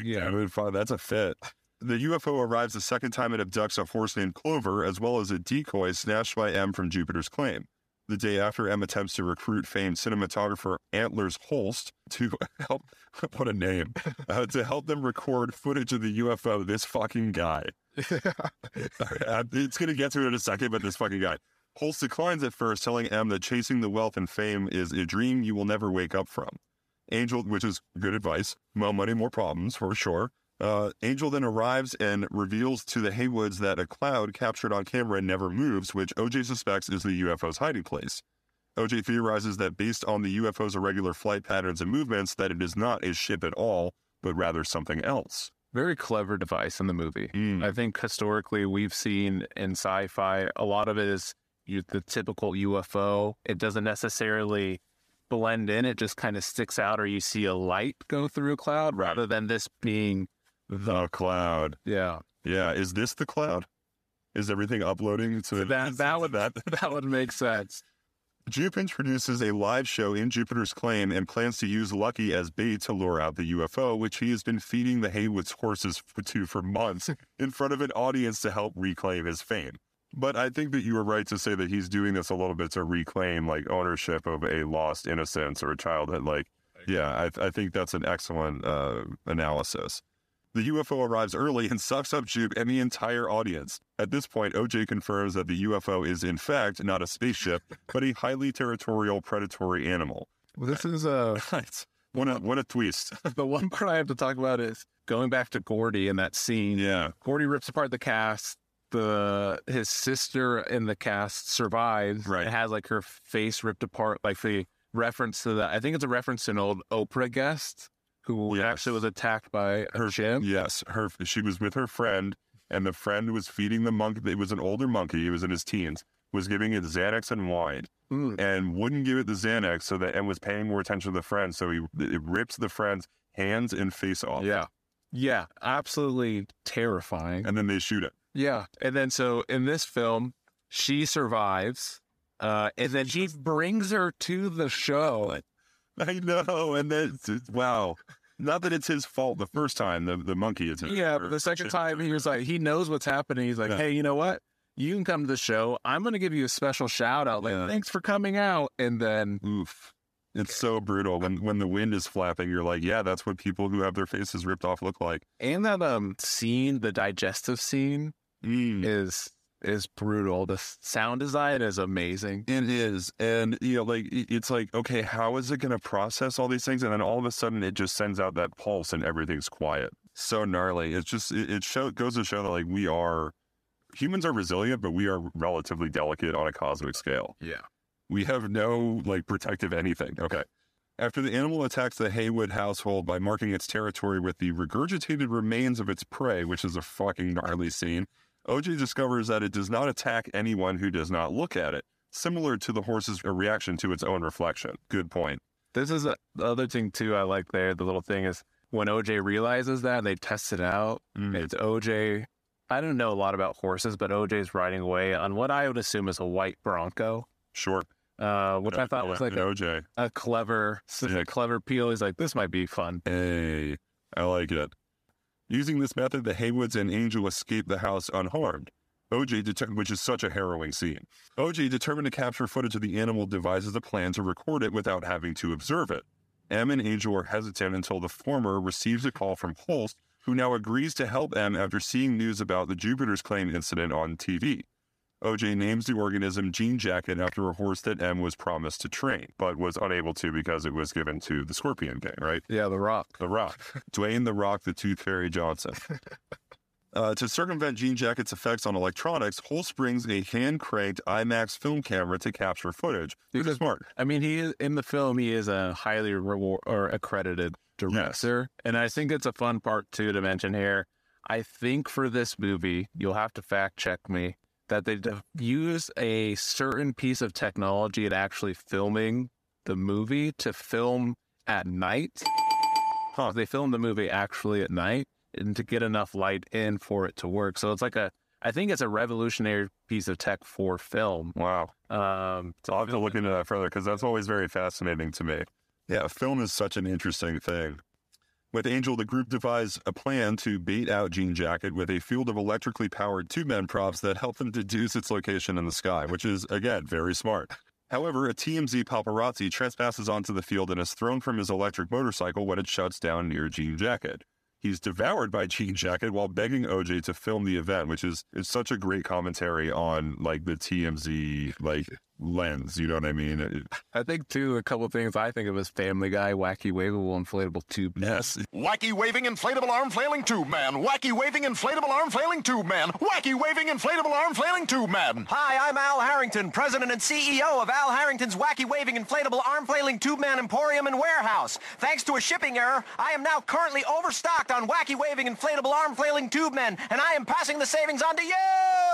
Yeah. I mean, that's a fit. The UFO arrives the second time it abducts a horse named Clover, as well as a decoy snatched by M from Jupiter's claim. The day after, M attempts to recruit famed cinematographer Antlers Holst to help, what a name, uh, to help them record footage of the UFO. This fucking guy. Uh, it's going to get to it in a second, but this fucking guy. Holst declines at first, telling M that chasing the wealth and fame is a dream you will never wake up from. Angel, which is good advice. More money, more problems, for sure. Uh, Angel then arrives and reveals to the Haywoods that a cloud captured on camera never moves, which OJ suspects is the UFO's hiding place. OJ theorizes that based on the UFO's irregular flight patterns and movements, that it is not a ship at all, but rather something else. Very clever device in the movie. Mm. I think historically we've seen in sci-fi a lot of it is the typical UFO. It doesn't necessarily blend in; it just kind of sticks out, or you see a light go through a cloud, rather than this being The cloud. yeah. Yeah, is this the cloud? Is everything uploading to That that would that? that would make sense. Jupe introduces a live show in Jupiter's claim and plans to use Lucky as bait to lure out the UFO, which he has been feeding the Haywoods horses f- to for months in front of an audience to help reclaim his fame. But I think that you were right to say that he's doing this a little bit to reclaim like ownership of a lost innocence or a childhood. Like, yeah, I, I think that's an excellent uh, analysis. The UFO arrives early and sucks up Jupe and the entire audience. At this point, OJ confirms that the UFO is, in fact, not a spaceship, but a highly territorial predatory animal. Well, this is uh, Right. What a, what a twist. the one part I have to talk about is going back to Gordy in that scene. yeah. Gordy rips apart the cast. The his sister in the cast survives. Right. It has like her face ripped apart, like the reference to that. I think it's a reference to an old Oprah guest who Yes. actually was attacked by Her. Yes. Her she was with her friend, and the friend was feeding the monkey. It was an older monkey. He was in his teens. Was giving it Xanax and wine, Mm. and wouldn't give it the Xanax, so that and was paying more attention to the friend. So he it rips the friend's hands and face off. Yeah. Yeah. Absolutely terrifying. And then they shoot it. Yeah. And then so in this film, she survives. Uh, and then he brings her to the show. I know, and then wow. Not that it's his fault the first time the, the monkey is Yeah, but the second time he was like, he knows what's happening. He's like, Yeah. hey, you know what? You can come to the show. I'm going to give you a special shout out. Like, Yeah. thanks for coming out. And then, Oof. It's so brutal. When when the wind is flapping, you're like, yeah, that's what people who have their faces ripped off look like. and that um scene, the digestive scene, Mm. is is brutal. The sound design is amazing. It is. And, you know, like, it's like, okay, how is it going to process all these things? And then all of a sudden it just sends out that pulse and everything's quiet. So gnarly. It's just, it, it show, goes to show that, like, we are humans are resilient, but we are relatively delicate on a cosmic scale. Yeah. We have no like protective anything. Okay. After the animal attacks the Haywood household by marking its territory with the regurgitated remains of its prey, which is a fucking gnarly scene, OJ discovers that it does not attack anyone who does not look at it, similar to the horse's reaction to its own reflection. Good point. This is a, the other thing too. I like there. The little thing is when OJ realizes that and they test it out. Mm. It's OJ. I don't know a lot about horses, but OJ's riding away on what I would assume is a white Bronco, Sure. uh, which I thought was like a, OJ. a clever, Yeah. a clever peel. He's like, this might be fun. Hey, I like it. Using this method, the Haywoods and Angel escape the house unharmed. OJ, deter- which is such a harrowing scene. OJ, determined to capture footage of the animal, devises a plan to record it without having to observe it. M and Angel are hesitant until the former receives a call from Holst, who now agrees to help M after seeing news about the Jupiter's claim incident on TV. OJ names the organism Jean Jacket after a horse that M was promised to train, but was unable to because it was given to the Scorpion King, right? Yeah, the Rock. The Rock. Dwayne The Rock, the Tooth Fairy Johnson. Uh, to circumvent Jean Jacket's effects on electronics, Holst brings a hand cranked IMAX film camera to capture footage. Is smart. I mean, he is in the film. He is a highly reward or accredited director, and I think it's a fun part too to mention here. I think for this movie, you'll have to fact check me that they de- use a certain piece of technology at actually filming the movie to film at night. Huh. They filmed the movie actually at night and to get enough light in for it to work. So it's like a, I think it's a revolutionary piece of tech for film. Wow. Um, So I'll have to look into that further because that's always very fascinating to me. Yeah, film is such an interesting thing. With Angel, the group devised a plan to bait out Jean Jacket with a field of electrically powered two man props that help them deduce its location in the sky, which is, again, very smart. However, a TMZ paparazzi trespasses onto the field and is thrown from his electric motorcycle when it shuts down near Jean Jacket. He's devoured by Jean Jacket while begging OJ to film the event, which is is such a great commentary on like the TMZ like lens. You know what I mean? It- I think too a couple things I think of as Family Guy, wacky waveable inflatable tube. yes, Wacky waving inflatable arm flailing tube man. Wacky waving inflatable arm flailing tube man. Wacky waving inflatable arm flailing tube man. Hi, I'm Al Harrington, President and CEO of Al Harrington's Wacky Waving Inflatable Arm Flailing Tube Man Emporium and Warehouse. Thanks to a shipping error, I am now currently overstocked on Wacky Waving Inflatable Arm Flailing Tube Men, and I am passing the savings on to you!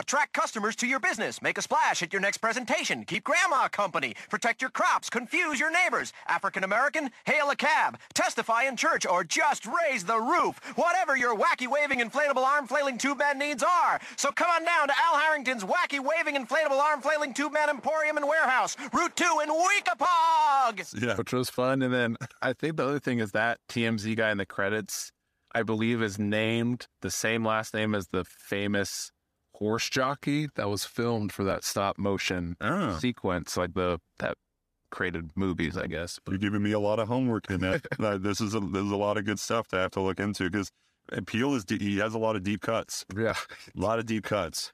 Attract customers to your business. Make a splash at your next presentation. Keep grandma company. Protect your crops. Confuse your neighbors. African American, hail a cab. Testify in church or just raise the roof. Whatever your wacky waving inflatable arm flailing tube man needs are. So come on down to Al Harrington's wacky waving inflatable arm flailing tube man emporium and warehouse. Route 2 in Weekapaug. yeah, which was fun. And then I think the other thing is that TMZ guy in the credits, I believe, is named the same last name as the famous horse jockey that was filmed for that stop motion Oh. sequence, like the that created movies, I guess. But. you're giving me a lot of homework in that. This is a, there's a lot of good stuff to have to look into because eh, Peele is he has a lot of deep cuts. Yeah, A lot of deep cuts.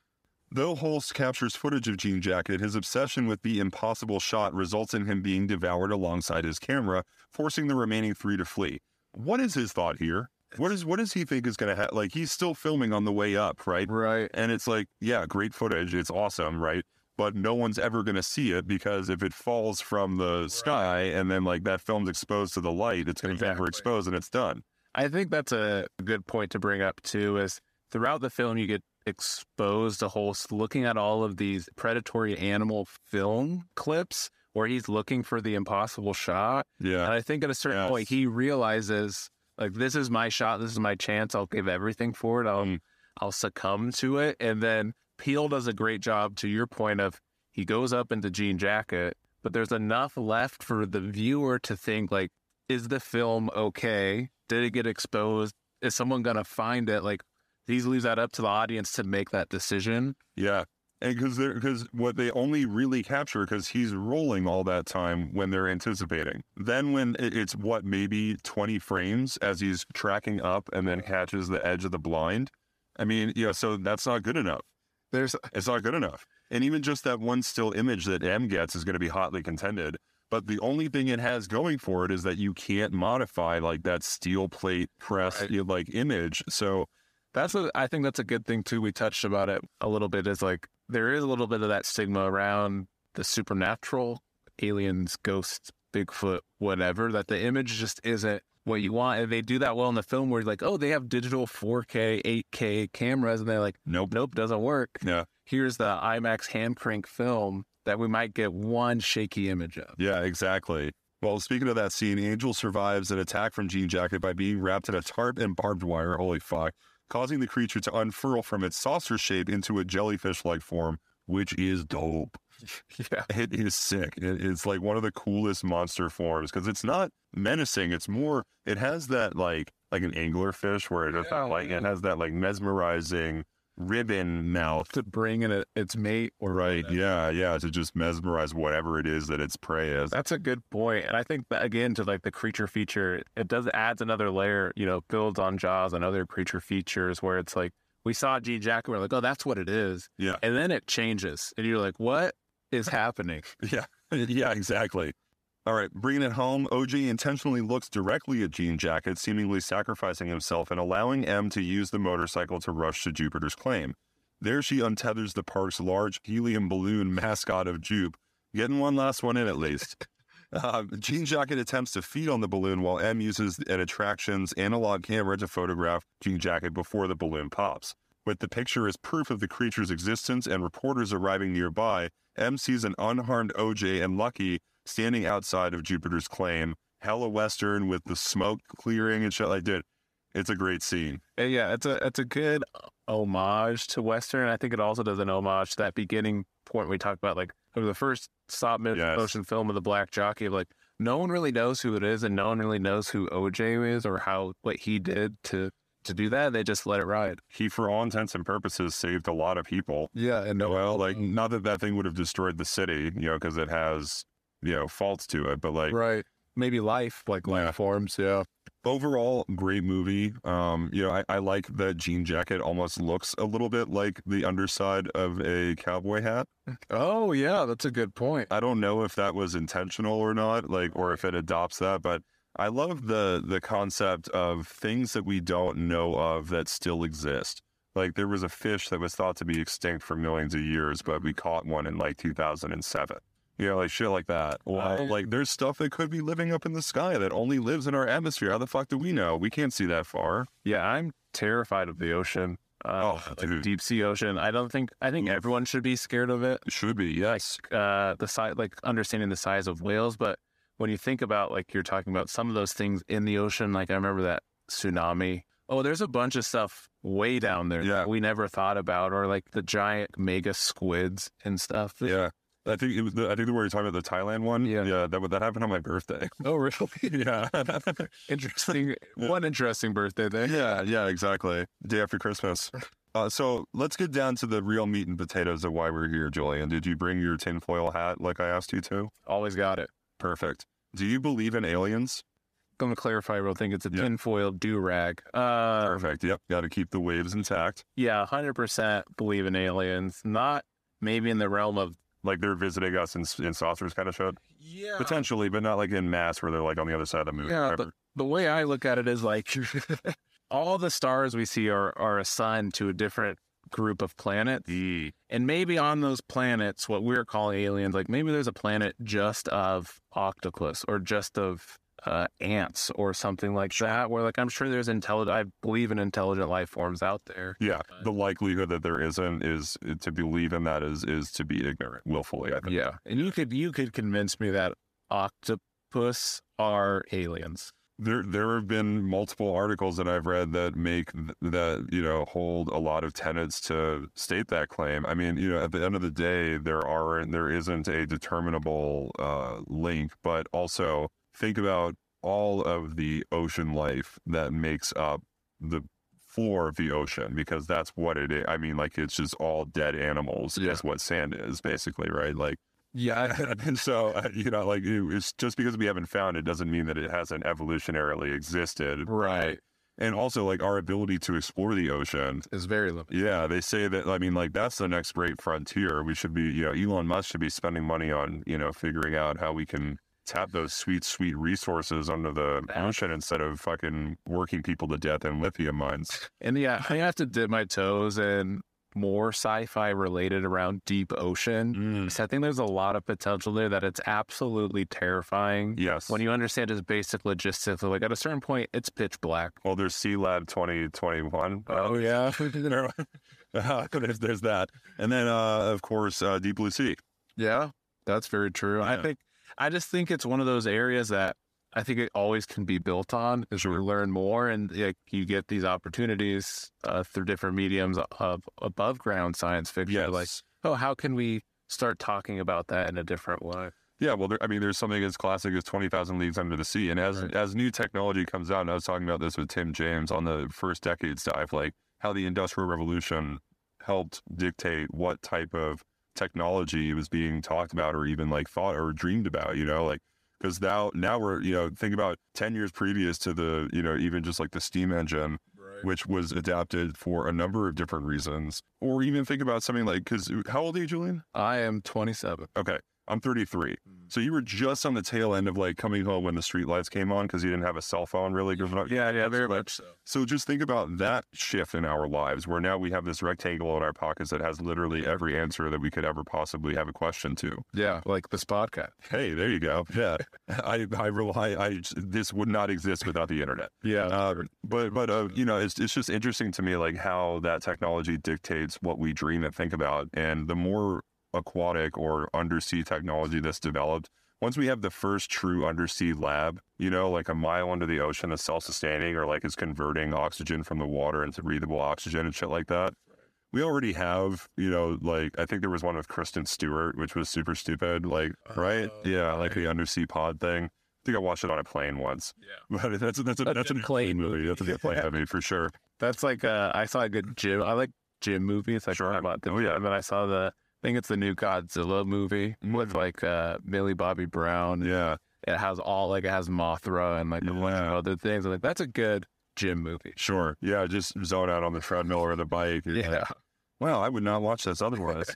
Though Holst captures footage of Jean Jacket, his obsession with the impossible shot results in him being devoured alongside his camera, forcing the remaining three to flee. What is his thought here? What is what does he think is going to happen? Like he's still filming on the way up, right? right. And it's like, yeah, great footage, it's awesome, right? But no one's ever going to see it because if it falls from the sky and then like that film's exposed to the light, it's going to be Exactly. overexposed and it's done. I think that's a good point to bring up too. Is throughout the film you get exposed to whole looking at all of these predatory animal film clips where he's looking for the impossible shot. Yeah. And I think at a certain Yes. point he realizes like this is my shot, this is my chance. I'll give everything for it. I'll Mm. I'll succumb to it. And then Peele does a great job to your point of he goes up into Jean Jacket, but there's enough left for the viewer to think like, is the film okay? Did it get exposed? Is someone gonna find it? Like he leaves that up to the audience to make that decision. Yeah. And because they're because what they only really capture because he's rolling all that time when they're anticipating. Then when it's what maybe twenty frames as he's tracking up and then catches the edge of the blind. I mean, yeah. So that's not good enough. There's It's not good enough. And even just that one still image that M gets is going to be hotly contended. But the only thing it has going for it is that you can't modify like that steel plate press Right. you know, like image. So That's what I think that's a good thing too. We touched about it a little bit is like there is a little bit of that stigma around the supernatural, aliens, ghosts, Bigfoot, whatever, that the image just isn't what you want. And they do that well in the film where you're like, oh, they have digital 4K, 8K cameras, and they're like, Nope. nope, doesn't work. Yeah. Here's the IMAX hand crank film that we might get one shaky image of. Yeah, exactly. Well, speaking of that scene, Angel survives an attack from Jean Jacket by being wrapped in a tarp and barbed wire. Holy fuck. Causing the creature to unfurl from its saucer shape into a jellyfish like form, which is dope. Yeah. It is sick. It- it's like one of the coolest monster forms because it's not menacing. It's more, it has that like, like an anglerfish where it has Yeah. that, like, it has that like mesmerizing ribbon mouth. To bring in a, its mate or Right. Yeah. Yeah. To just mesmerize whatever it is that its prey is. That's a good. And I think that again to like the creature feature, it does adds another layer, you know, builds on Jaws and other creature features where it's like we saw Jean and we're like, oh, that's what it is. Yeah. And then it changes. And you're like, what is happening? Yeah, yeah, exactly. All right, bringing it home, OJ intentionally looks directly at Jean Jacket, seemingly sacrificing himself and allowing M to use the motorcycle to rush to Jupiter's claim. There she untethers the park's large helium balloon mascot of Jupe, getting one last one in at least. Uh, Jean Jacket attempts to feed on the balloon while M uses an attraction's analog camera to photograph Jean Jacket before the balloon pops. With the picture as proof of the creature's existence and reporters arriving nearby, M sees an unharmed OJ and Lucky standing outside of Jupiter's claim, hella western with the smoke clearing and shit like that. It's a great scene. Uh, Yeah, it's a it's a good homage to Western. I think it also does an homage to that beginning point we talked about, like the first stop Yes. motion film of the Black Jockey. of, Like no one really knows who it is, and no one really knows who OJ is or how what he did to to do that. They just let it ride. He, for all intents and purposes, saved a lot of people. Yeah, and no, Well, like, not that that thing would have destroyed the city, you know, because it has, you know, faults to it, but like, right. Maybe life, like life Yeah. forms. Yeah. overall great movie um you know I, I like that jean jacket almost looks a little bit like the underside of a cowboy hat Oh yeah, that's a good point. i don't know if that was intentional or not like or if it adopts that but i love the the concept of things that we don't know of that still exist like there was a fish that was thought to be extinct for millions of years but we caught one in like 2007 know, like shit like that. Or Right. like there's stuff that could be living up in the sky that only lives in our atmosphere. How the fuck do we know? We can't see that far. Yeah, I'm terrified of the ocean. Uh, Oh, like dude. deep sea ocean. I don't think I think everyone should be scared of it. Should be, yes. uh the size like understanding the size of whales but when you think about like you're talking about some of those things in the ocean like i remember that tsunami oh there's a bunch of stuff way down there Yeah. that we never thought about or like the giant mega squids and stuff Yeah. I think it was the, I think the word you're talking about the Thailand one. Yeah. Yeah. That that happened on my birthday. oh really yeah. interesting one interesting birthday there yeah. Yeah. Exactly. Day after Christmas. Uh, so let's get down to the real meat and potatoes of why we're here, Julian. Did you bring your tinfoil hat like I asked you to? always got it Perfect. Do you believe in aliens? gonna clarify real thing it's a Yeah. tinfoil do-rag uh Perfect. Yep. Got to keep the waves intact. yeah 100% believe in aliens not maybe in the realm of Like they're visiting us in, in saucers kind of shit. yeah Potentially, but not like in mass where they're like on the other side of the moon. Yeah, Whatever. the way I look at it is like all the stars we see are are assigned to a different group of planets. And maybe on those planets, what we're calling aliens, like maybe there's a planet just of octopus or just of uh, ants or something like that, where like I'm sure there's intelligent, I believe in intelligent life forms out there. Yeah, the likelihood that there isn't is to believe in that is is to be ignorant willfully. I think. Yeah. And you could you could convince me that octopus are aliens. There there have been multiple articles that I've read that make th- that you know hold a lot of tenets to state that claim. I mean, you know, at the end of the day, there are there isn't a determinable uh, link, but also think about all of the ocean life that makes up the floor of the ocean because that's what it is. I mean, like it's just all dead animals. Yeah. Is what sand is basically, right? Like Yeah. and so uh, you know like it's just because we haven't found it doesn't mean that it hasn't evolutionarily existed Right. and also like our ability to explore the ocean Is very limited. yeah they say that i mean like that's the next great frontier we should be you know elon musk should be spending money on you know figuring out how we can tap those sweet, sweet resources under the ocean instead of fucking working people to death in lithium mines. And yeah, I have to dip my toes in more sci-fi related around deep ocean. So I think there's a lot of potential there that it's absolutely terrifying. Yes. When you understand just basic logistics, like at a certain point, it's pitch black. Well, there's Sealab 2021. Oh yeah. there's, there's that. And then, uh, of course, uh, Deep Blue Sea. Yeah, that's very true. I think I just think it's one of those areas that I think it always can be built on as you learn more and like, you get these opportunities uh, through different mediums of above ground science fiction. Yes. Like, oh, how can we start talking about that in a different way? Yeah, well, there, I mean, there's something as classic as 20,000 Leagues Under the Sea. And as Right. as new technology comes out, and I was talking about this with Tim James on the first decades dive, like how the Industrial Revolution helped dictate what type of technology was being talked about or even like thought or dreamed about, you know, like because now now we're you know think about 10 years previous to the you know even just like the steam engine which was adapted for a number of different reasons or even think about something like because how old are you julian I am 27. Okay. I'm 33. So you were just on the tail end of like coming home when the street lights came on because you didn't have a cell phone really. Yeah, yeah, very much so. So just think about that shift in our lives where now we have this rectangle in our pockets that has literally every answer that we could ever possibly have a question to. Yeah, like this podcast. Hey, there you go. Yeah. I, I rely, I, this would not exist without the internet. Yeah. Uh, but, but, uh, you know, it's, it's just interesting to me, like how that technology dictates what we dream and think about. And the more aquatic or undersea technology that's developed, once we have the first true undersea lab, you know, like a mile under the ocean that's self sustaining or like is converting oxygen from the water into breathable oxygen and shit like that. We already have, you know, like I think there was one with Kristen Stewart, which was super stupid. Like, right? Yeah, like the undersea pod thing. I think I watched it on a plane once. Yeah. But that's that's a, that's, a an plane movie. That's a plane movie for sure. That's like uh, I saw a good gym. I like gym movies. Like Sure. about the Oh, yeah. And then I saw the. I think it's the new Godzilla movie with like uh, Millie Bobby Brown. Yeah. It has all like it has Mothra and like a bunch of other things. I'm like that's a good gym movie. Sure. Yeah, just zone out on the treadmill or the bike. Yeah. like, Wow, I would not watch this otherwise.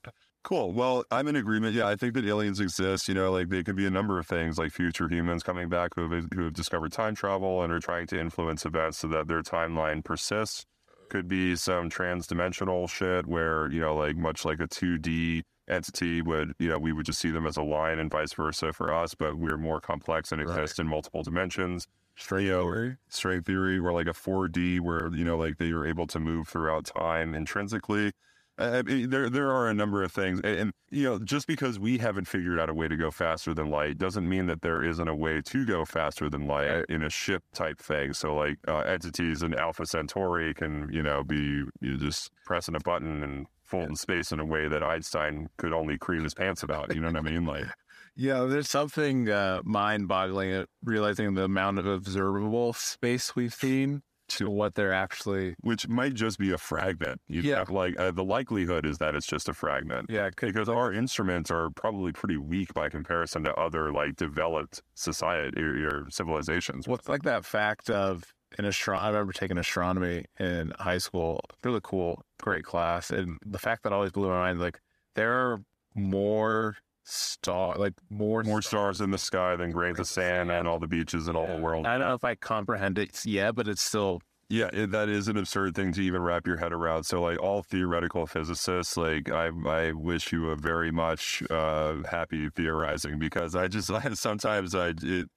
cool. Well, I'm in agreement. Yeah, I think that aliens exist. You know, like they could be a number of things, like future humans coming back who have, who have discovered time travel and are trying to influence events so that their timeline persists. Could be some trans-dimensional shit where you know, like much like a 2D entity would, you know, we would just see them as a line and vice versa for us, but we're more complex and exist in multiple dimensions. Straight You know, theory. string theory or like a 4D where you know like they were able to move throughout time intrinsically. I I mean, there there are a number of things, and, and you know just because we haven't figured out a way to go faster than light doesn't mean that there isn't a way to go faster than light Right. in a ship type thing. So like uh, entities in Alpha Centauri can you know be you just pressing a button and folding in space in a way that Einstein could only cream his pants about. You know what I mean? Like Yeah, there's something uh, mind-boggling at realizing the amount of observable space we've seen to what they're actually. which might just be a fragment. You Yeah. have, like uh, the likelihood is that it's just a fragment. Yeah, because our instruments are probably pretty weak by comparison to other like developed society or, or civilizations. What's like that fact of in astronomy? I remember taking astronomy in high school. Really cool, great class, and the fact that always blew my mind. Like there are more star, like more More stars in the sky than grains of sand and all the beaches in all the world. I don't know if I comprehend it yet, but it's still Yeah, it, that is an absurd thing to even wrap your head around. So, like all theoretical physicists, like I, I wish you a very much uh, happy theorizing because I just I, sometimes I it,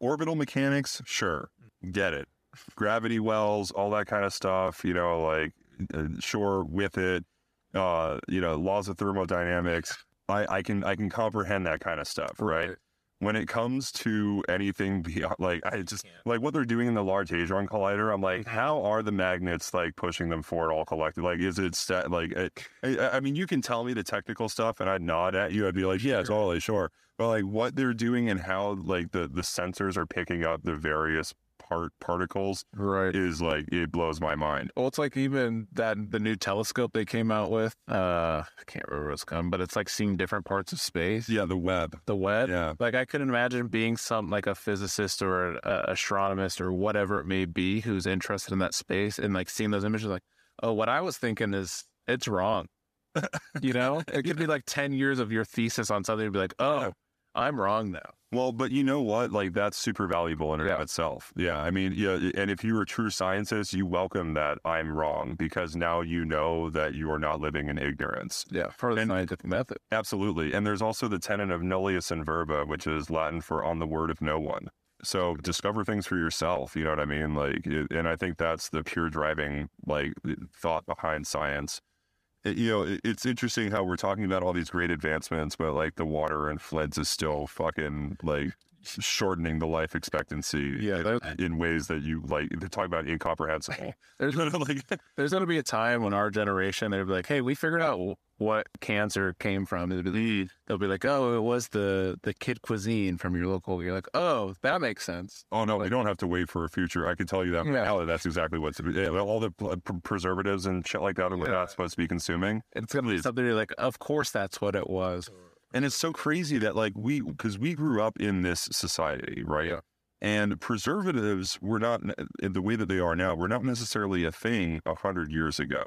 orbital mechanics, sure, get it, gravity wells, all that kind of stuff. You know, like uh, sure with it, uh, you know, laws of thermodynamics. I, I can I can comprehend that kind of stuff, right? when it comes to anything beyond like I just like what they're doing in the Large Hadron Collider, I'm like, mm-hmm. how are the magnets like pushing them forward all collected? Like, is it sta- like it, I, I mean, you can tell me the technical stuff, and I'd nod at you. I'd be like, yeah, totally, sure. But like what they're doing and how like the the sensors are picking up the various part particles right. is like it blows my mind. Well, it's like even that the new telescope they came out with. Uh, I can't remember what's coming, but it's like seeing different parts of space. Yeah, the Webb. The Webb. Yeah. Like I could imagine being some like a physicist or an a astronomist or whatever it may be who's interested in that space and like seeing those images, like, oh, what I was thinking is it's wrong. you know, it could be like ten years of your thesis on something, and be like, oh, I'm wrong now. Well, but you know what? Like that's super valuable in and of itself. Yeah. I mean, yeah. And if you're a true scientist, you welcome that I'm wrong because now you know that you are not living in ignorance. Yeah, of the And- scientific method. Absolutely. And there's also the tenet of nullius in verba, which is Latin for on the word of no one. So discover things for yourself. You know what I mean? Like, and I think that's the pure driving like thought behind science. You know, it's interesting how we're talking about all these great advancements, but like the water and floods is still fucking like shortening the life expectancy Yeah, in, that- in ways that you like to talk about incomprehensible. There's gonna like, there's going to be a time when our generation they'll be like, "Hey, we figured out what cancer came from." It'll be, they'll be like, "Oh, it was the the kid cuisine from your local." You're like, "Oh, that makes sense." Oh no, we don't have to wait for a future. I can tell you that Yeah. now. That's exactly what's yeah, all the preservatives and shit like that are Yeah. not supposed to be consuming. It's going to be something you're like, "Of course, that's what it was." And it's so crazy that like we because we grew up in this society, right? Yeah. And preservatives were not in the way that they are now. Were not necessarily a thing a hundred years ago.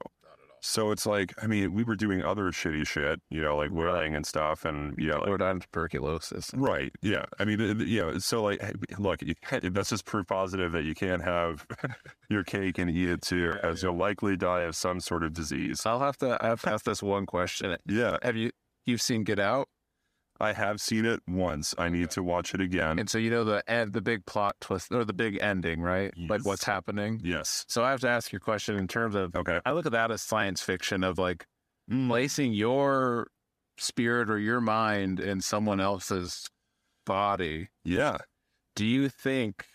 So it's like, I mean, we were doing other shitty shit, you know, like whaling and stuff, and you know, like, tuberculosis. Right. Yeah. I mean, th- th- yeah. So, like, look, you that's just proof positive that you can't have your cake and eat it too, as you'll likely die of some sort of disease. I'll have to. I have to ask this one question. Yeah. Have you you've seen Get Out? I have seen it once. I need to watch it again. And so you know the end, the big plot twist or the big ending, right? Like what's happening. yes. So I have to ask your question in terms of Okay. I look at that as science fiction of like hmm. placing your spirit or your mind in someone else's body. Yeah. Do you think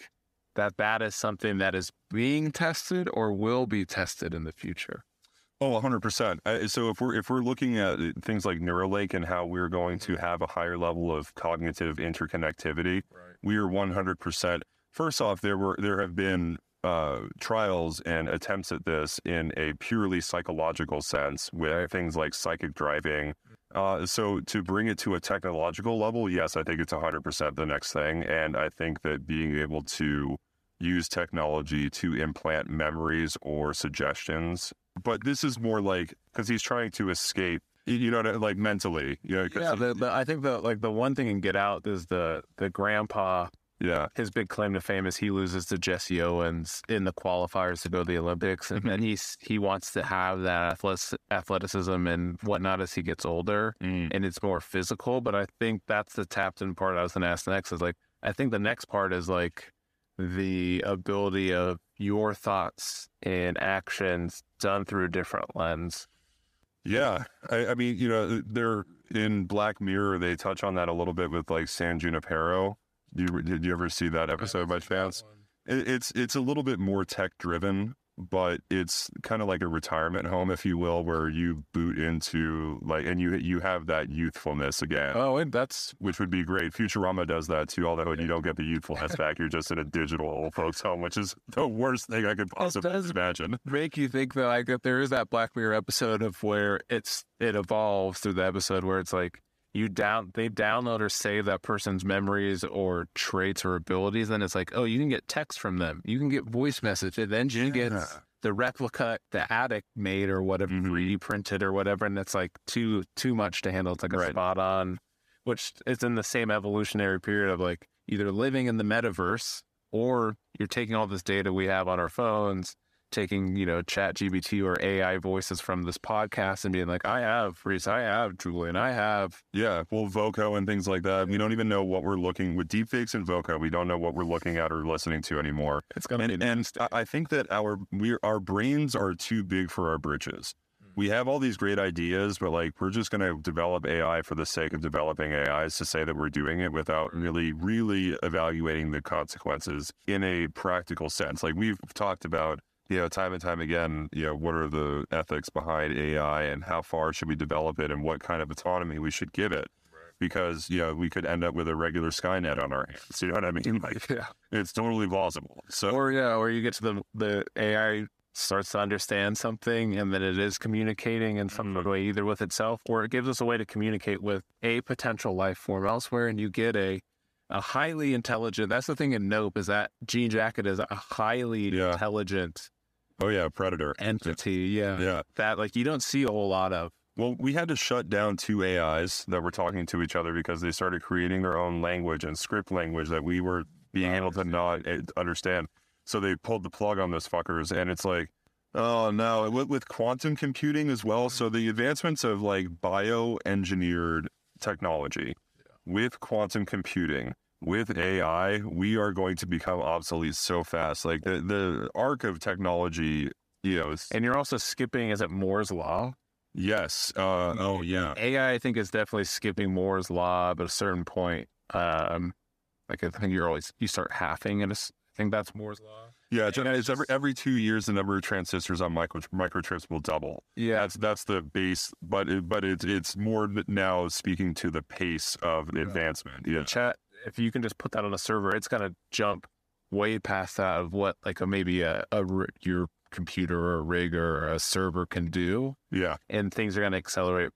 that that is something that is being tested or will be tested in the future? Oh, 100%. Uh, So if we're if we're looking at uh, things like Neuralink and how we're going to have a higher level of cognitive interconnectivity, we are 100%. First off, there were there have been uh, trials and attempts at this in a purely psychological sense with things like psychic driving. Uh, so to bring it to a technological level, yes, I think it's 100% the next thing, and I think that being able to use technology to implant memories or suggestions. But this is more like because he's trying to escape, you know, like mentally. You know, Yeah, he- the, the, I think the like the one thing in Get Out is the the grandpa. yeah, His big claim to fame is he loses to Jesse Owens in the qualifiers to go to the Olympics, and then he's he wants to have that athleticism and whatnot as he gets older, Mm. and it's more physical. But I think that's the tapped in part I was going to ask next. Is like I think the next part is like the ability of your thoughts and actions done through a different lens. yeah. I, I mean, you know, they're in Black Mirror. They touch on that a little bit with like San Junipero. Do you, did you ever see that episode by chance? It, it's it's a little bit more tech driven, but it's kind of like a retirement home, if you will, where you boot into like, and you you have that youthfulness again. Oh, and that's which would be great. Futurama does that too, although you don't get the youthfulness back. You're just in a digital old folks home, which is the worst thing I could possibly does- imagine. make you think that like that there is that Black Mirror episode of where it's it evolves through the episode where it's like you down they download or save that person's memories or traits or abilities, then it's like oh you can get text from them, you can get voice message, and then you get the replica the addict made or whatever Mhm. 3D printed or whatever, and it's like too too much to handle. It's like a Right. spot on, which is in the same evolutionary period of like either living in the metaverse or you're taking all this data we have on our phones, taking, you know, chat GPT or AI voices from this podcast and being like, I have Reese, I have Julian, I have Yeah, well, Voco and things like that. We don't even know what we're looking with deepfakes and Voco. We don't know what we're looking at or listening to anymore. it's gonna And, be and I- I think that our we our brains are too big for our britches. Hmm. We have all these great ideas, but like we're just going to develop AI for the sake of developing AIs to say that we're doing it without really, really evaluating the consequences in a practical sense. Like we've talked about, you know, time and time again, you know, what are the ethics behind AI and how far should we develop it and what kind of autonomy we should give it. Because, you know, we could end up with a regular Skynet on our hands. You know what I mean? Like, yeah. it's totally plausible. So, Or yeah, or you get to the the AI starts to understand something and then it is communicating in some Mhm. way either with itself or it gives us a way to communicate with a potential life form elsewhere and you get a a highly intelligent that's the thing in Nope is that Jean Jacket is a highly Yeah. intelligent oh, yeah, Predator. entity. Yeah. Yeah. That like you don't see a whole lot of Well, we had to shut down two AIs that were talking to each other because they started creating their own language and script language that we were being able to not eh, understand. So they pulled the plug on those fuckers, and it's like, oh no, with, with quantum computing as well. So the advancements of like bioengineered technology with quantum computing. With AI, we are going to become obsolete so fast. Like the, the arc of technology, you know, is, And you're also skipping, is it Moore's Law? yes. Uh, oh, yeah. AI, I think, is definitely skipping Moore's Law at a certain point. Um, like, I think you're always, you start halving and I think that's Moore's Law. Yeah, it's, it's every every two years the number of transistors on micro microchips will double. Yeah. That's that's the base, but it, but it's it's more now speaking to the pace of advancement. Yeah, Chat, if you can just put that on a server, it's going to jump way past that of what, like, a, maybe a, a your computer or a rig or a server can do. yeah, And things are going to accelerate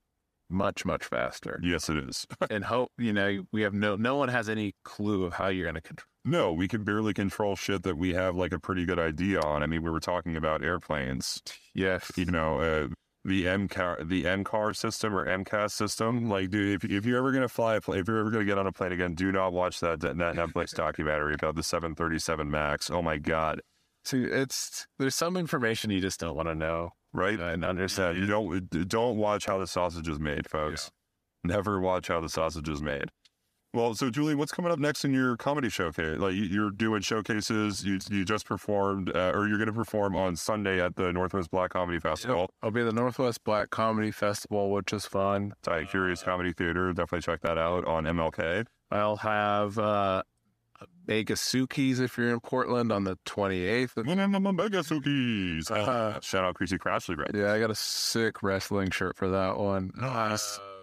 much, much faster. yes, it is. and hope, you know, we have no, no one has any clue of how you're going to control. no, we can barely control shit that we have like a pretty good idea on. I mean, we were talking about airplanes. Yes. You know, uh, the MCAR, the MCAR system or MCAS system. Like, dude, if, if you're ever gonna fly a plane, if you're ever gonna get on a plane again, do not watch that that Netflix documentary about the 737 Max. Oh my god, See, it's, there's some information you just don't want to know right? and Yeah, understand. you don't don't watch how the sausage is made, folks. Never watch how the sausage is made. Well, so Julie, what's coming up next in your comedy showcase? Like you- you're doing showcases. You you just performed, uh, or you're going to perform on Sunday at the Northwest Black Comedy Festival. I'll be at the Northwest Black Comedy Festival, which is fun. It's at Curious Comedy Theater. Definitely check that out on MLK. I'll have uh, Vegasukis if you're in Portland on the 28th. of- Megasuki's. Uh, Shout out Creasy Crashly, right? yeah, I got a sick wrestling shirt for that one. Nice. Um,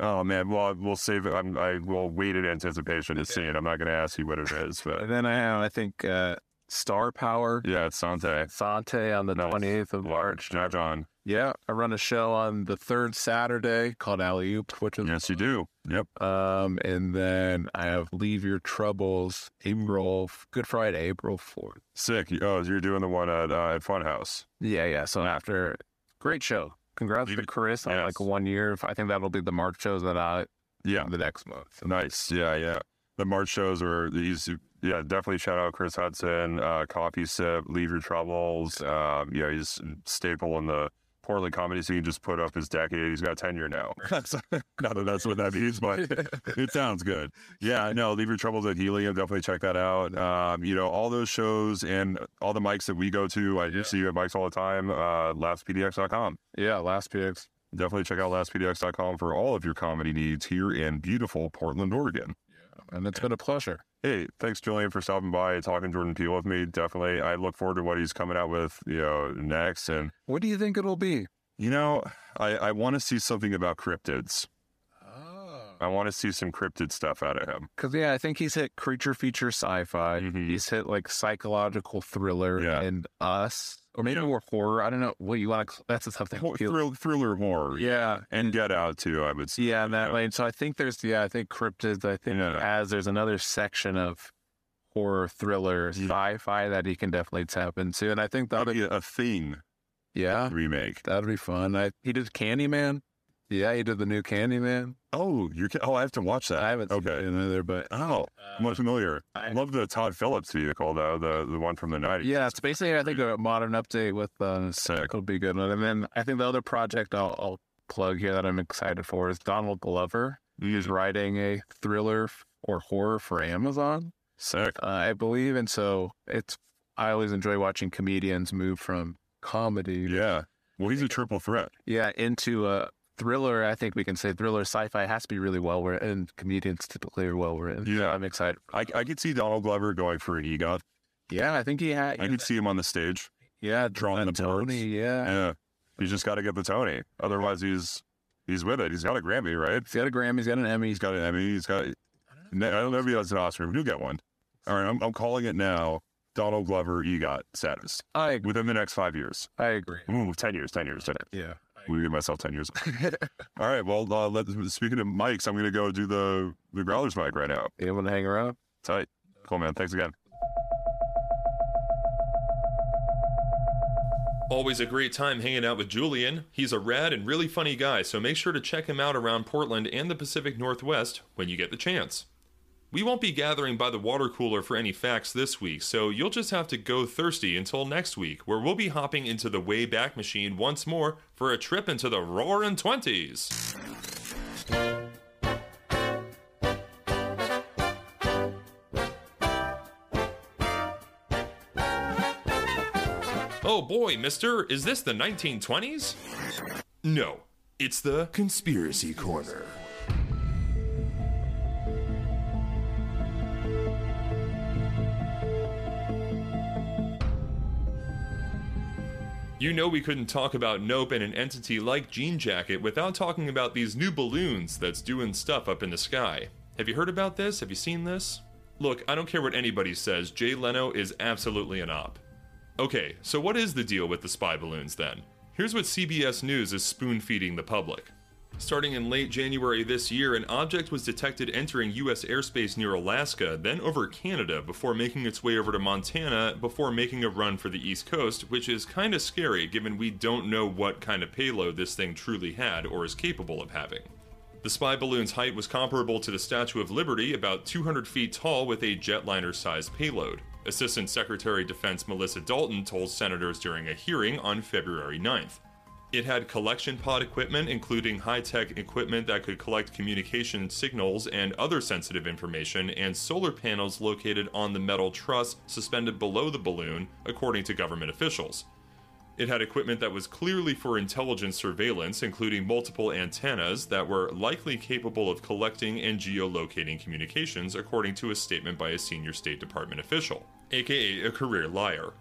Oh man, well we'll save it. I'm, I will wait in anticipation to see it. I'm not going to ask you what it is, but and then I have, I think, uh, Star Power. yeah, it's Sante. Sante on the Nice. 28th of March. Jack John. Yeah, I run a show on the third Saturday called Alley Oop, which is Yes, you do. Yep. Um, and then I have Leave Your Troubles, April, Good Friday, April 4th. Sick. Oh, you're doing the one at uh, at Funhouse. Yeah, yeah. So after, great show. Congrats to Chris on yes. like one year. I think that'll be the March shows that I, Yeah. the next month. Nice. Yeah, yeah. The March shows are these. Yeah, definitely shout out Chris Hudson, uh, Coffee Sip, Leave Your Troubles. Um, yeah, he's staple in the Portland comedy scene. Just put up his decade. He's got tenure now. Not that that's what that means, but it sounds good. Yeah, no, Leave Your Troubles at Helium. Definitely check that out. Um, you know, all those shows and all the mics that we go to. I see you at mics all the time. Uh, LaughsPDX.com. Yeah, laughspdx. Definitely check out laughspdx.com for all of your comedy needs here in beautiful Portland, Oregon. And it's been a pleasure. Hey, thanks, Julian, for stopping by and talking Jordan Peele with me. Definitely. I look forward to what he's coming out with, you know, next. And, What do you think it'll be? you know, I, I want to see something about cryptids. Oh. I want to see some cryptid stuff out of him. Because, yeah, I think he's hit creature feature sci fi. Mhm. He's hit like psychological thriller Yeah. and us. Or maybe more horror. I don't know what you want to. That's the stuff that Hor- feel- Thrill, thriller horror. Yeah. And Get Out, too, I would say. Yeah, in that Yeah. lane. So I think there's yeah, I think cryptids. I think Yeah. as there's another section of horror, thriller, sci-fi that he can definitely tap into, and I think that That'd would be a thing yeah, remake. that'd be fun. I he did Candyman. Yeah, he did the new Candyman. Oh, you're. Oh, I have to watch that. I haven't seen Okay. it either, but Oh, I'm not familiar. I love the Todd Phillips vehicle, though, the, the one from the 90s. yeah, it's basically I think a modern update with uh, Sick. it'll be good. one. And then I think the other project I'll, I'll plug here that I'm excited for is Donald Glover. He's writing a thriller or horror for Amazon. Sick. uh, I believe, and so it's. I always enjoy watching comedians move from comedy, Yeah. Well, he's a triple threat. yeah, into a thriller. I think we can say thriller sci-fi has to be really well written, and comedians typically are well written. So Yeah. I'm excited. I, I could see Donald Glover going for an EGOT. Yeah, I think he had. I could see him on the stage. yeah, drawing uh, the Tony. Yeah, Yeah. He's just got to get the Tony. Otherwise, he's he's with it. He's got a Grammy, right? he's got a Grammy. He's got an Emmy. He's got an Emmy. He's got. I don't know if he has an Oscar, but he'll get one. All right, I'm, I'm calling it now. Donald Glover EGOT status I agree. within the next five years. I agree. Ooh, 10 years, 10 years, 10 years. Yeah. I'm gonna give myself 10 years. All right, well, uh, let, speaking of mics, I'm going to go do the, the Growlers mic right now. You want to hang around? Tight. Cool, man. Thanks again. Always a great time hanging out with Julian. He's a rad and really funny guy, so make sure to check him out around Portland and the Pacific Northwest when you get the chance. We won't be gathering by the water cooler for any facts this week, so you'll just have to go thirsty until next week, where we'll be hopping into the Wayback Machine once more for a trip into the roaring 20s. Oh boy, mister, is this the 1920s? No, it's the Conspiracy Corner. You know we couldn't talk about Nope and an entity like Jean Jacket without talking about these new balloons that's doing stuff up in the sky. Have you heard about this? Have you seen this? Look, I don't care what anybody says, Jay Leno is absolutely an op. Okay, so what is the deal with the spy balloons then? Here's what CBS News is spoon feeding the public. Starting in late January this year, an object was detected entering U.S. airspace near Alaska, then over Canada, before making its way over to Montana, before making a run for the East Coast, which is kinda scary given we don't know what kind of payload this thing truly had or is capable of having. The spy balloon's height was comparable to the Statue of Liberty, about 200 feet tall with a jetliner sized payload. Assistant Secretary of Defense Melissa Dalton told senators during a hearing on February 9th. It had collection pod equipment, including high tech equipment that could collect communication signals and other sensitive information, and solar panels located on the metal truss suspended below the balloon, according to government officials. It had equipment that was clearly for intelligence surveillance, including multiple antennas that were likely capable of collecting and geolocating communications, according to a statement by a senior State Department official, aka a career liar.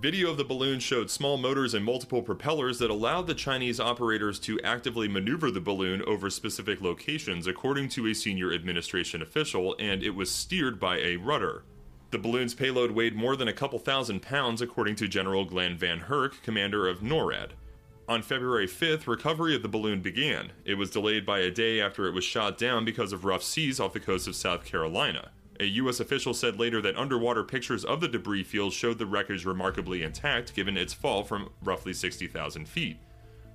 Video of the balloon showed small motors and multiple propellers that allowed the Chinese operators to actively maneuver the balloon over specific locations, according to a senior administration official, and it was steered by a rudder. The balloon's payload weighed more than a couple thousand pounds, according to General Glen VanHerck, commander of NORAD. On February 5th, recovery of the balloon began. It was delayed by a day after it was shot down because of rough seas off the coast of South Carolina. A U.S. official said later that underwater pictures of the debris field showed the wreckage remarkably intact given its fall from roughly 60,000 feet.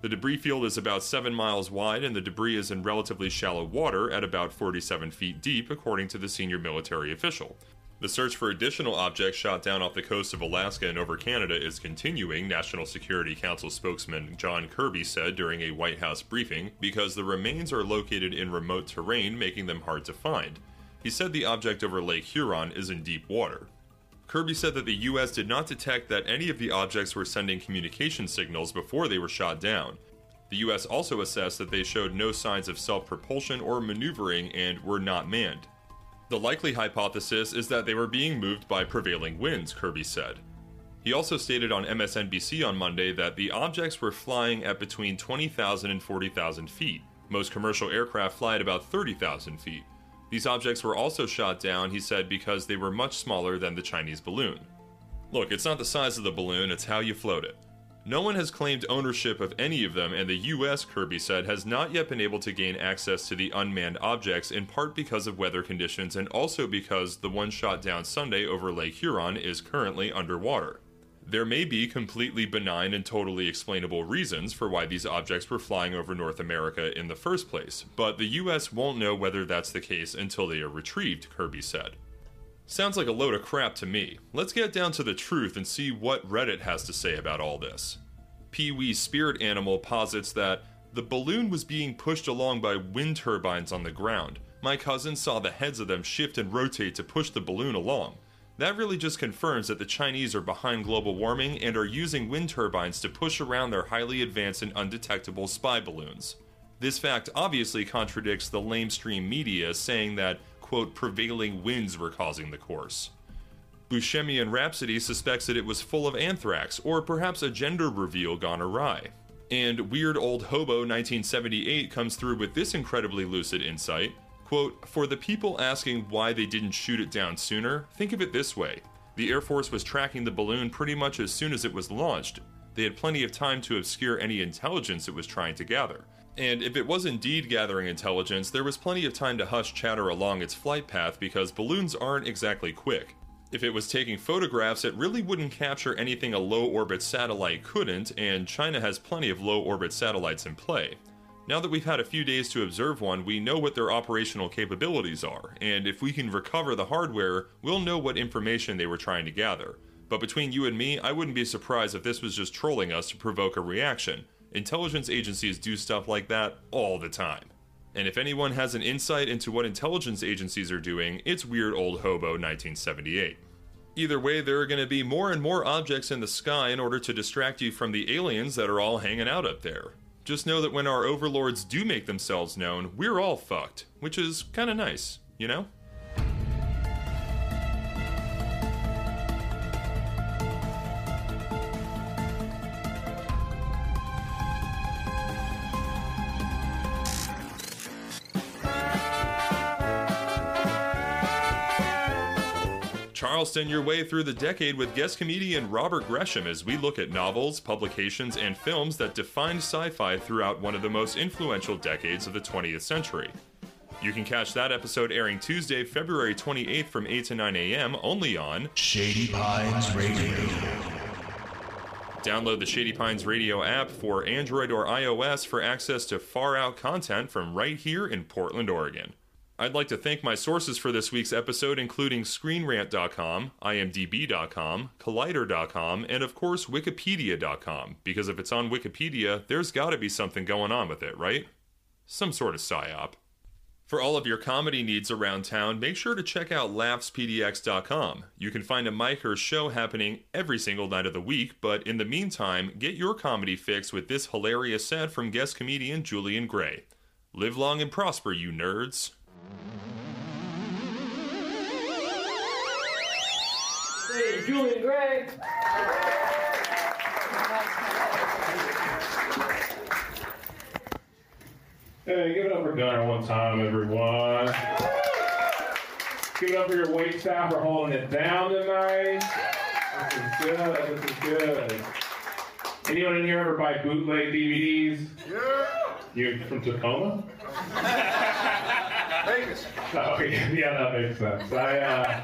The debris field is about 7 miles wide and the debris is in relatively shallow water at about 47 feet deep, according to the senior military official. The search for additional objects shot down off the coast of Alaska and over Canada is continuing, National Security Council spokesman John Kirby said during a White House briefing, because the remains are located in remote terrain, making them hard to find. He said the object over Lake Huron is in deep water. Kirby said that the U.S. did not detect that any of the objects were sending communication signals before they were shot down. The U.S. also assessed that they showed no signs of self propulsion or maneuvering and were not manned. The likely hypothesis is that they were being moved by prevailing winds, Kirby said. He also stated on MSNBC on Monday that the objects were flying at between 20,000 and 40,000 feet. Most commercial aircraft fly at about 30,000 feet. These objects were also shot down, he said, because they were much smaller than the Chinese balloon. Look, it's not the size of the balloon, it's how you float it. No one has claimed ownership of any of them, and the US, Kirby said, has not yet been able to gain access to the unmanned objects, in part because of weather conditions and also because the one shot down Sunday over Lake Huron is currently underwater. There may be completely benign and totally explainable reasons for why these objects were flying over North America in the first place, but the US won't know whether that's the case until they are retrieved, Kirby said. Sounds like a load of crap to me. Let's get down to the truth and see what Reddit has to say about all this. Pee Wee's spirit animal posits that the balloon was being pushed along by wind turbines on the ground. My cousin saw the heads of them shift and rotate to push the balloon along. That really just confirms that the Chinese are behind global warming and are using wind turbines to push around their highly advanced and undetectable spy balloons. This fact obviously contradicts the lamestream media saying that, quote, prevailing winds were causing the course. Buscemian Rhapsody suspects that it was full of anthrax, or perhaps a gender reveal gone awry. And Weird Old Hobo 1978 comes through with this incredibly lucid insight Quote, for the people asking why they didn't shoot it down sooner, think of it this way. The Air Force was tracking the balloon pretty much as soon as it was launched. They had plenty of time to obscure any intelligence it was trying to gather. And if it was indeed gathering intelligence, there was plenty of time to hush chatter along its flight path because balloons aren't exactly quick. If it was taking photographs, it really wouldn't capture anything a low orbit satellite couldn't, and China has plenty of low orbit satellites in play. Now that we've had a few days to observe one, we know what their operational capabilities are, and if we can recover the hardware, we'll know what information they were trying to gather. But between you and me, I wouldn't be surprised if this was just trolling us to provoke a reaction. Intelligence agencies do stuff like that all the time. And if anyone has an insight into what intelligence agencies are doing, it's Weird Old Hobo 1978. Either way, there are going to be more and more objects in the sky in order to distract you from the aliens that are all hanging out up there. Just know that when our overlords do make themselves known, we're all fucked, which is kind of nice, you know? Charleston your way through the decade with guest comedian Robert Gresham as we look at novels, publications, and films that defined sci fi throughout one of the most influential decades of the 20th century. You can catch that episode airing Tuesday, February 28th from 8 to 9 a.m. only on Shady Pines Radio. Download the Shady Pines Radio app for Android or iOS for access to far out content from right here in Portland, Oregon. I'd like to thank my sources for this week's episode, including ScreenRant.com, IMDb.com, Collider.com, and of course Wikipedia.com, because if it's on Wikipedia, there's gotta be something going on with it, right? Some sort of psyop. For all of your comedy needs around town, make sure to check out laughspdx.com. You can find a mic or show happening every single night of the week, but in the meantime, get your comedy fix with this hilarious set from guest comedian Julian Gray. Live long and prosper, you nerds. Hey, Julian Gray. Hey, give it up for Gunner one time, everyone. Give it up for your wait staff for holding it down tonight. This is good. This is good. Anyone in here ever buy bootleg DVDs? Yeah. You from Tacoma? Vegas. Oh, yeah, yeah, that makes sense. I, uh,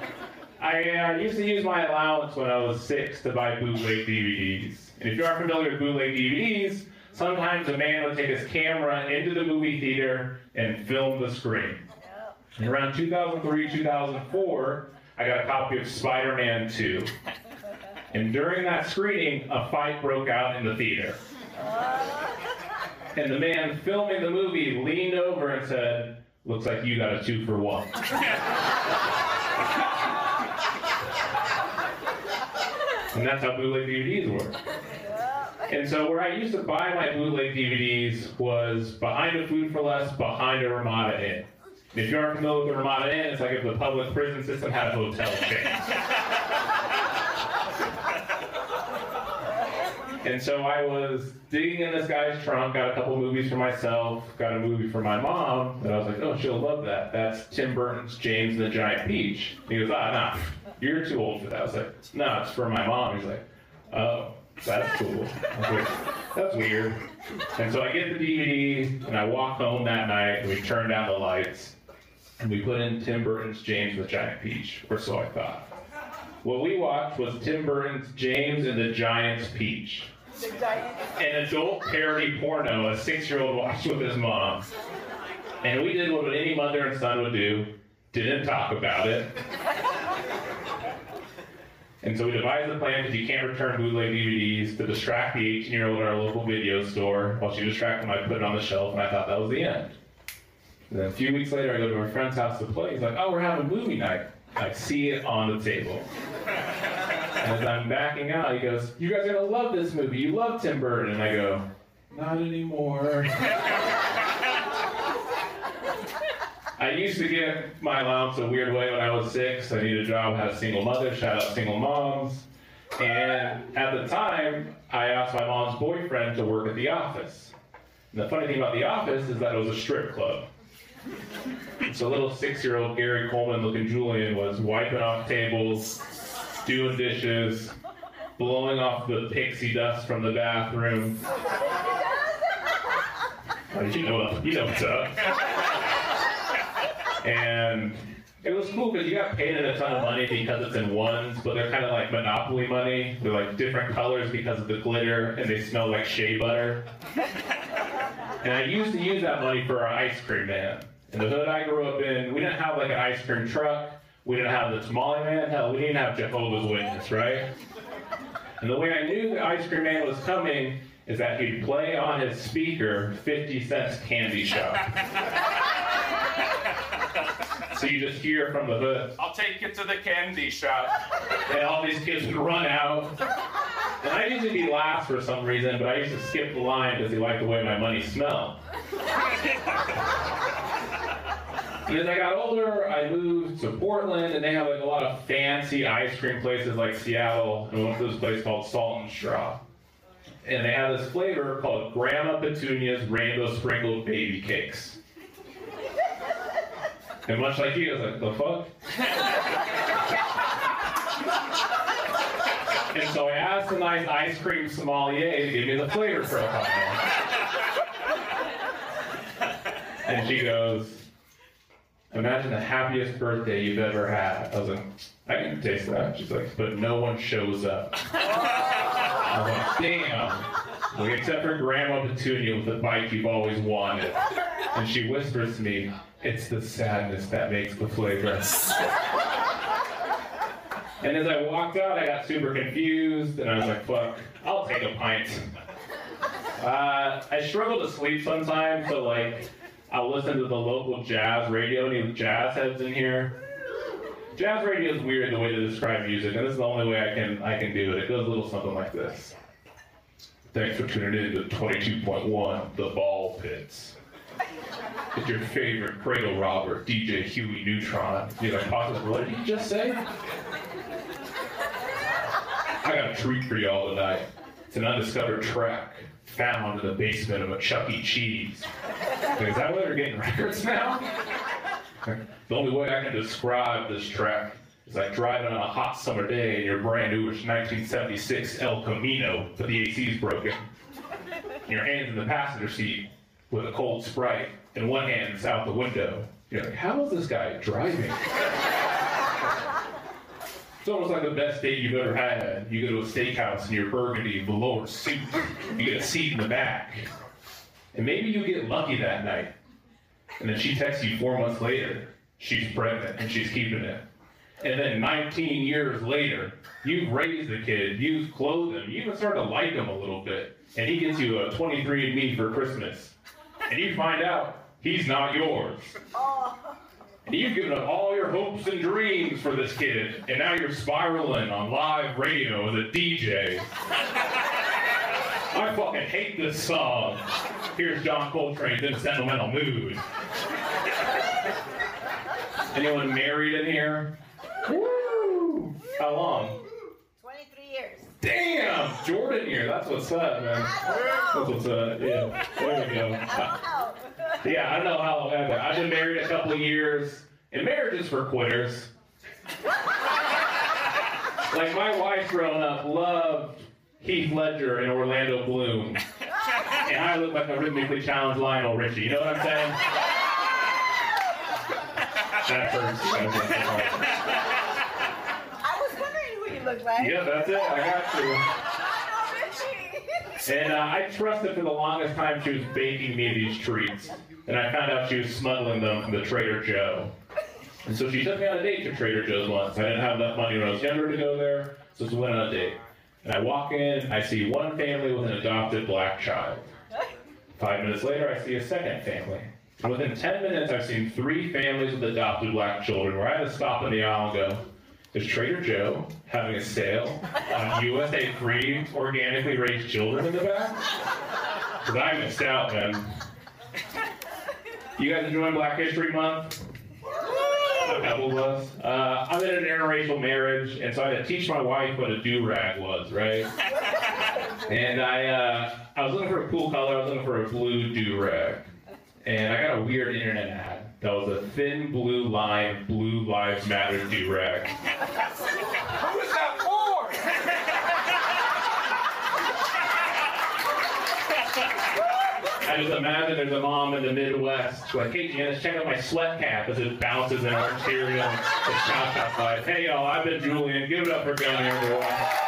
I uh, used to use my allowance when I was six to buy bootleg DVDs. And if you aren't familiar with bootleg DVDs, sometimes a man would take his camera into the movie theater and film the screen. And around 2003, 2004, I got a copy of Spider-Man 2. And during that screening, a fight broke out in the theater. And the man filming the movie leaned over and said, Looks like you got a two for one. and that's how bootleg DVDs work. And so where I used to buy my bootleg DVDs was behind a Food for Less, behind a Ramada Inn. If you aren't familiar with the Ramada Inn, it's like if the public prison system had a hotel chain. And so I was digging in this guy's trunk, got a couple movies for myself, got a movie for my mom, and I was like, oh, she'll love that. That's Tim Burton's James and the Giant Peach. And he goes, ah, nah, you're too old for that. I was like, no, it's for my mom. He's like, oh, that's cool. Like, that's weird. And so I get the DVD, and I walk home that night, and we turn down the lights, and we put in Tim Burton's James and the Giant Peach, or so I thought. What we watched was Tim Burton's James and the Giant's Peach an adult parody porno a six-year-old watched with his mom. And we did what any mother and son would do, didn't talk about it. And so we devised a plan because you can't return bootleg DVDs to distract the 18-year-old at our local video store. While she distracted him, I put it on the shelf, and I thought that was the end. And then a few weeks later, I go to my friend's house to play. He's like, "Oh, we're having movie night." I see it on the table. And as I'm backing out, he goes, You guys are going to love this movie. You love Tim Burton. And I go, Not anymore. I used to get my allowance a weird way when I was six. I needed a job, had a single mother, shout out single moms. And at the time, I asked my mom's boyfriend to work at the office. And the funny thing about the office is that it was a strip club. So little six-year-old Gary Coleman looking Julian was wiping off tables, doing dishes, blowing off the pixie dust from the bathroom. Oh, you know, you know what's up. And it was cool because you got paid in a ton of money because it's in ones, but they're kind of like Monopoly money. They're like different colors because of the glitter, and they smell like shea butter. And I used to use that money for our ice cream man. In the hood I grew up in, we didn't have like an ice cream truck. We didn't have the tamale man. Hell, we didn't have Jehovah's Witness, right? And the way I knew the ice cream man was coming is that he'd play on his speaker 50 cents candy shop. so you just hear from the hood, I'll take you to the candy shop. And all these kids would run out. And I used to be last for some reason, but I used to skip the line because he liked the way my money smelled. And as I got older, I moved to Portland, and they have like a lot of fancy ice cream places like Seattle, and we went to this place called Salt and Straw. And they have this flavor called Grandma Petunia's Rainbow Sprinkled Baby Cakes. And much like you, I was like, the fuck? and so I asked a nice ice cream sommelier to give me the flavor profile. And she goes, Imagine the happiest birthday you've ever had. I was like, I can taste that. She's like, but no one shows up. I was like, damn. Like, except for Grandma Petunia with the bike you've always wanted. And she whispers to me, it's the sadness that makes the flavor. and as I walked out, I got super confused, and I was like, fuck, I'll take a pint. Uh, I struggle to sleep sometimes, so like, I'll listen to the local jazz radio. Any jazz heads in here? Jazz radio is weird the way to describe music, and this is the only way I can I can do it. It goes a little something like this. Thanks for tuning in to 22.1 The Ball Pits. It's your favorite cradle robber, DJ Huey Neutron. You're like, what did he just say? I got a treat for y'all tonight. It's an undiscovered track found in the basement of a Chuck E. Cheese. Is that why they're getting records now? The only way I can describe this track is like driving on a hot summer day in your brand newish 1976 El Camino, but the AC's broken. And your hands in the passenger seat with a cold Sprite, and one hand's out the window. You're like, how is this guy driving? It's almost like the best date you've ever had. You go to a steakhouse in your burgundy velour suit. You get a seat in the back. And maybe you get lucky that night. And then she texts you four months later. She's pregnant and she's keeping it. And then 19 years later, you've raised the kid, you've clothed him, you even start to like him a little bit. And he gets you a 23andMe for Christmas. And you find out he's not yours. Oh. And you've given up all your hopes and dreams for this kid, and now you're spiraling on live radio as a DJ. I fucking hate this song. Here's John Coltrane's in a Sentimental Mood. Anyone married in here? Woo! How long? 23 years. Damn! Jordan here. That's what's up, man. That's what's up. Yeah. There we go. Yeah, I don't know how long I've been. I've been married a couple of years, and marriage is for quitters. like my wife growing up loved Heath Ledger and Orlando Bloom. And I look like a rhythmically challenged Lionel Richie. You know what I'm saying? That hurts. That hurts. I was wondering who you look like. Yeah, that's it. I got to. And uh, I trusted for the longest time she was baking me these treats. And I found out she was smuggling them from the Trader Joe. And so she took me on a date to Trader Joe's once. I didn't have enough money when I was younger to go there, so we went on a date. And I walk in, I see one family with an adopted black child. Five minutes later, I see a second family. And within 10 minutes, I've seen three families with adopted black children where I had to stop in the aisle and go, is Trader Joe having a sale on USA free organically raised children in the back? Because I missed out, man. You guys enjoying Black History Month? A couple of us. Uh, I'm in an interracial marriage, and so I had to teach my wife what a do-rag was, right? And I, uh, I was looking for a cool color. I was looking for a blue do-rag, and I got a weird internet ad that was a thin blue line, Blue Lives Matter do-rag. Who is that for? I just imagine there's a mom in the Midwest like, hey, Janice, check out my sweat cap as it bounces in arterial. It's outside. Hey, y'all, I've been Julian. Give it up for Gunny, everyone.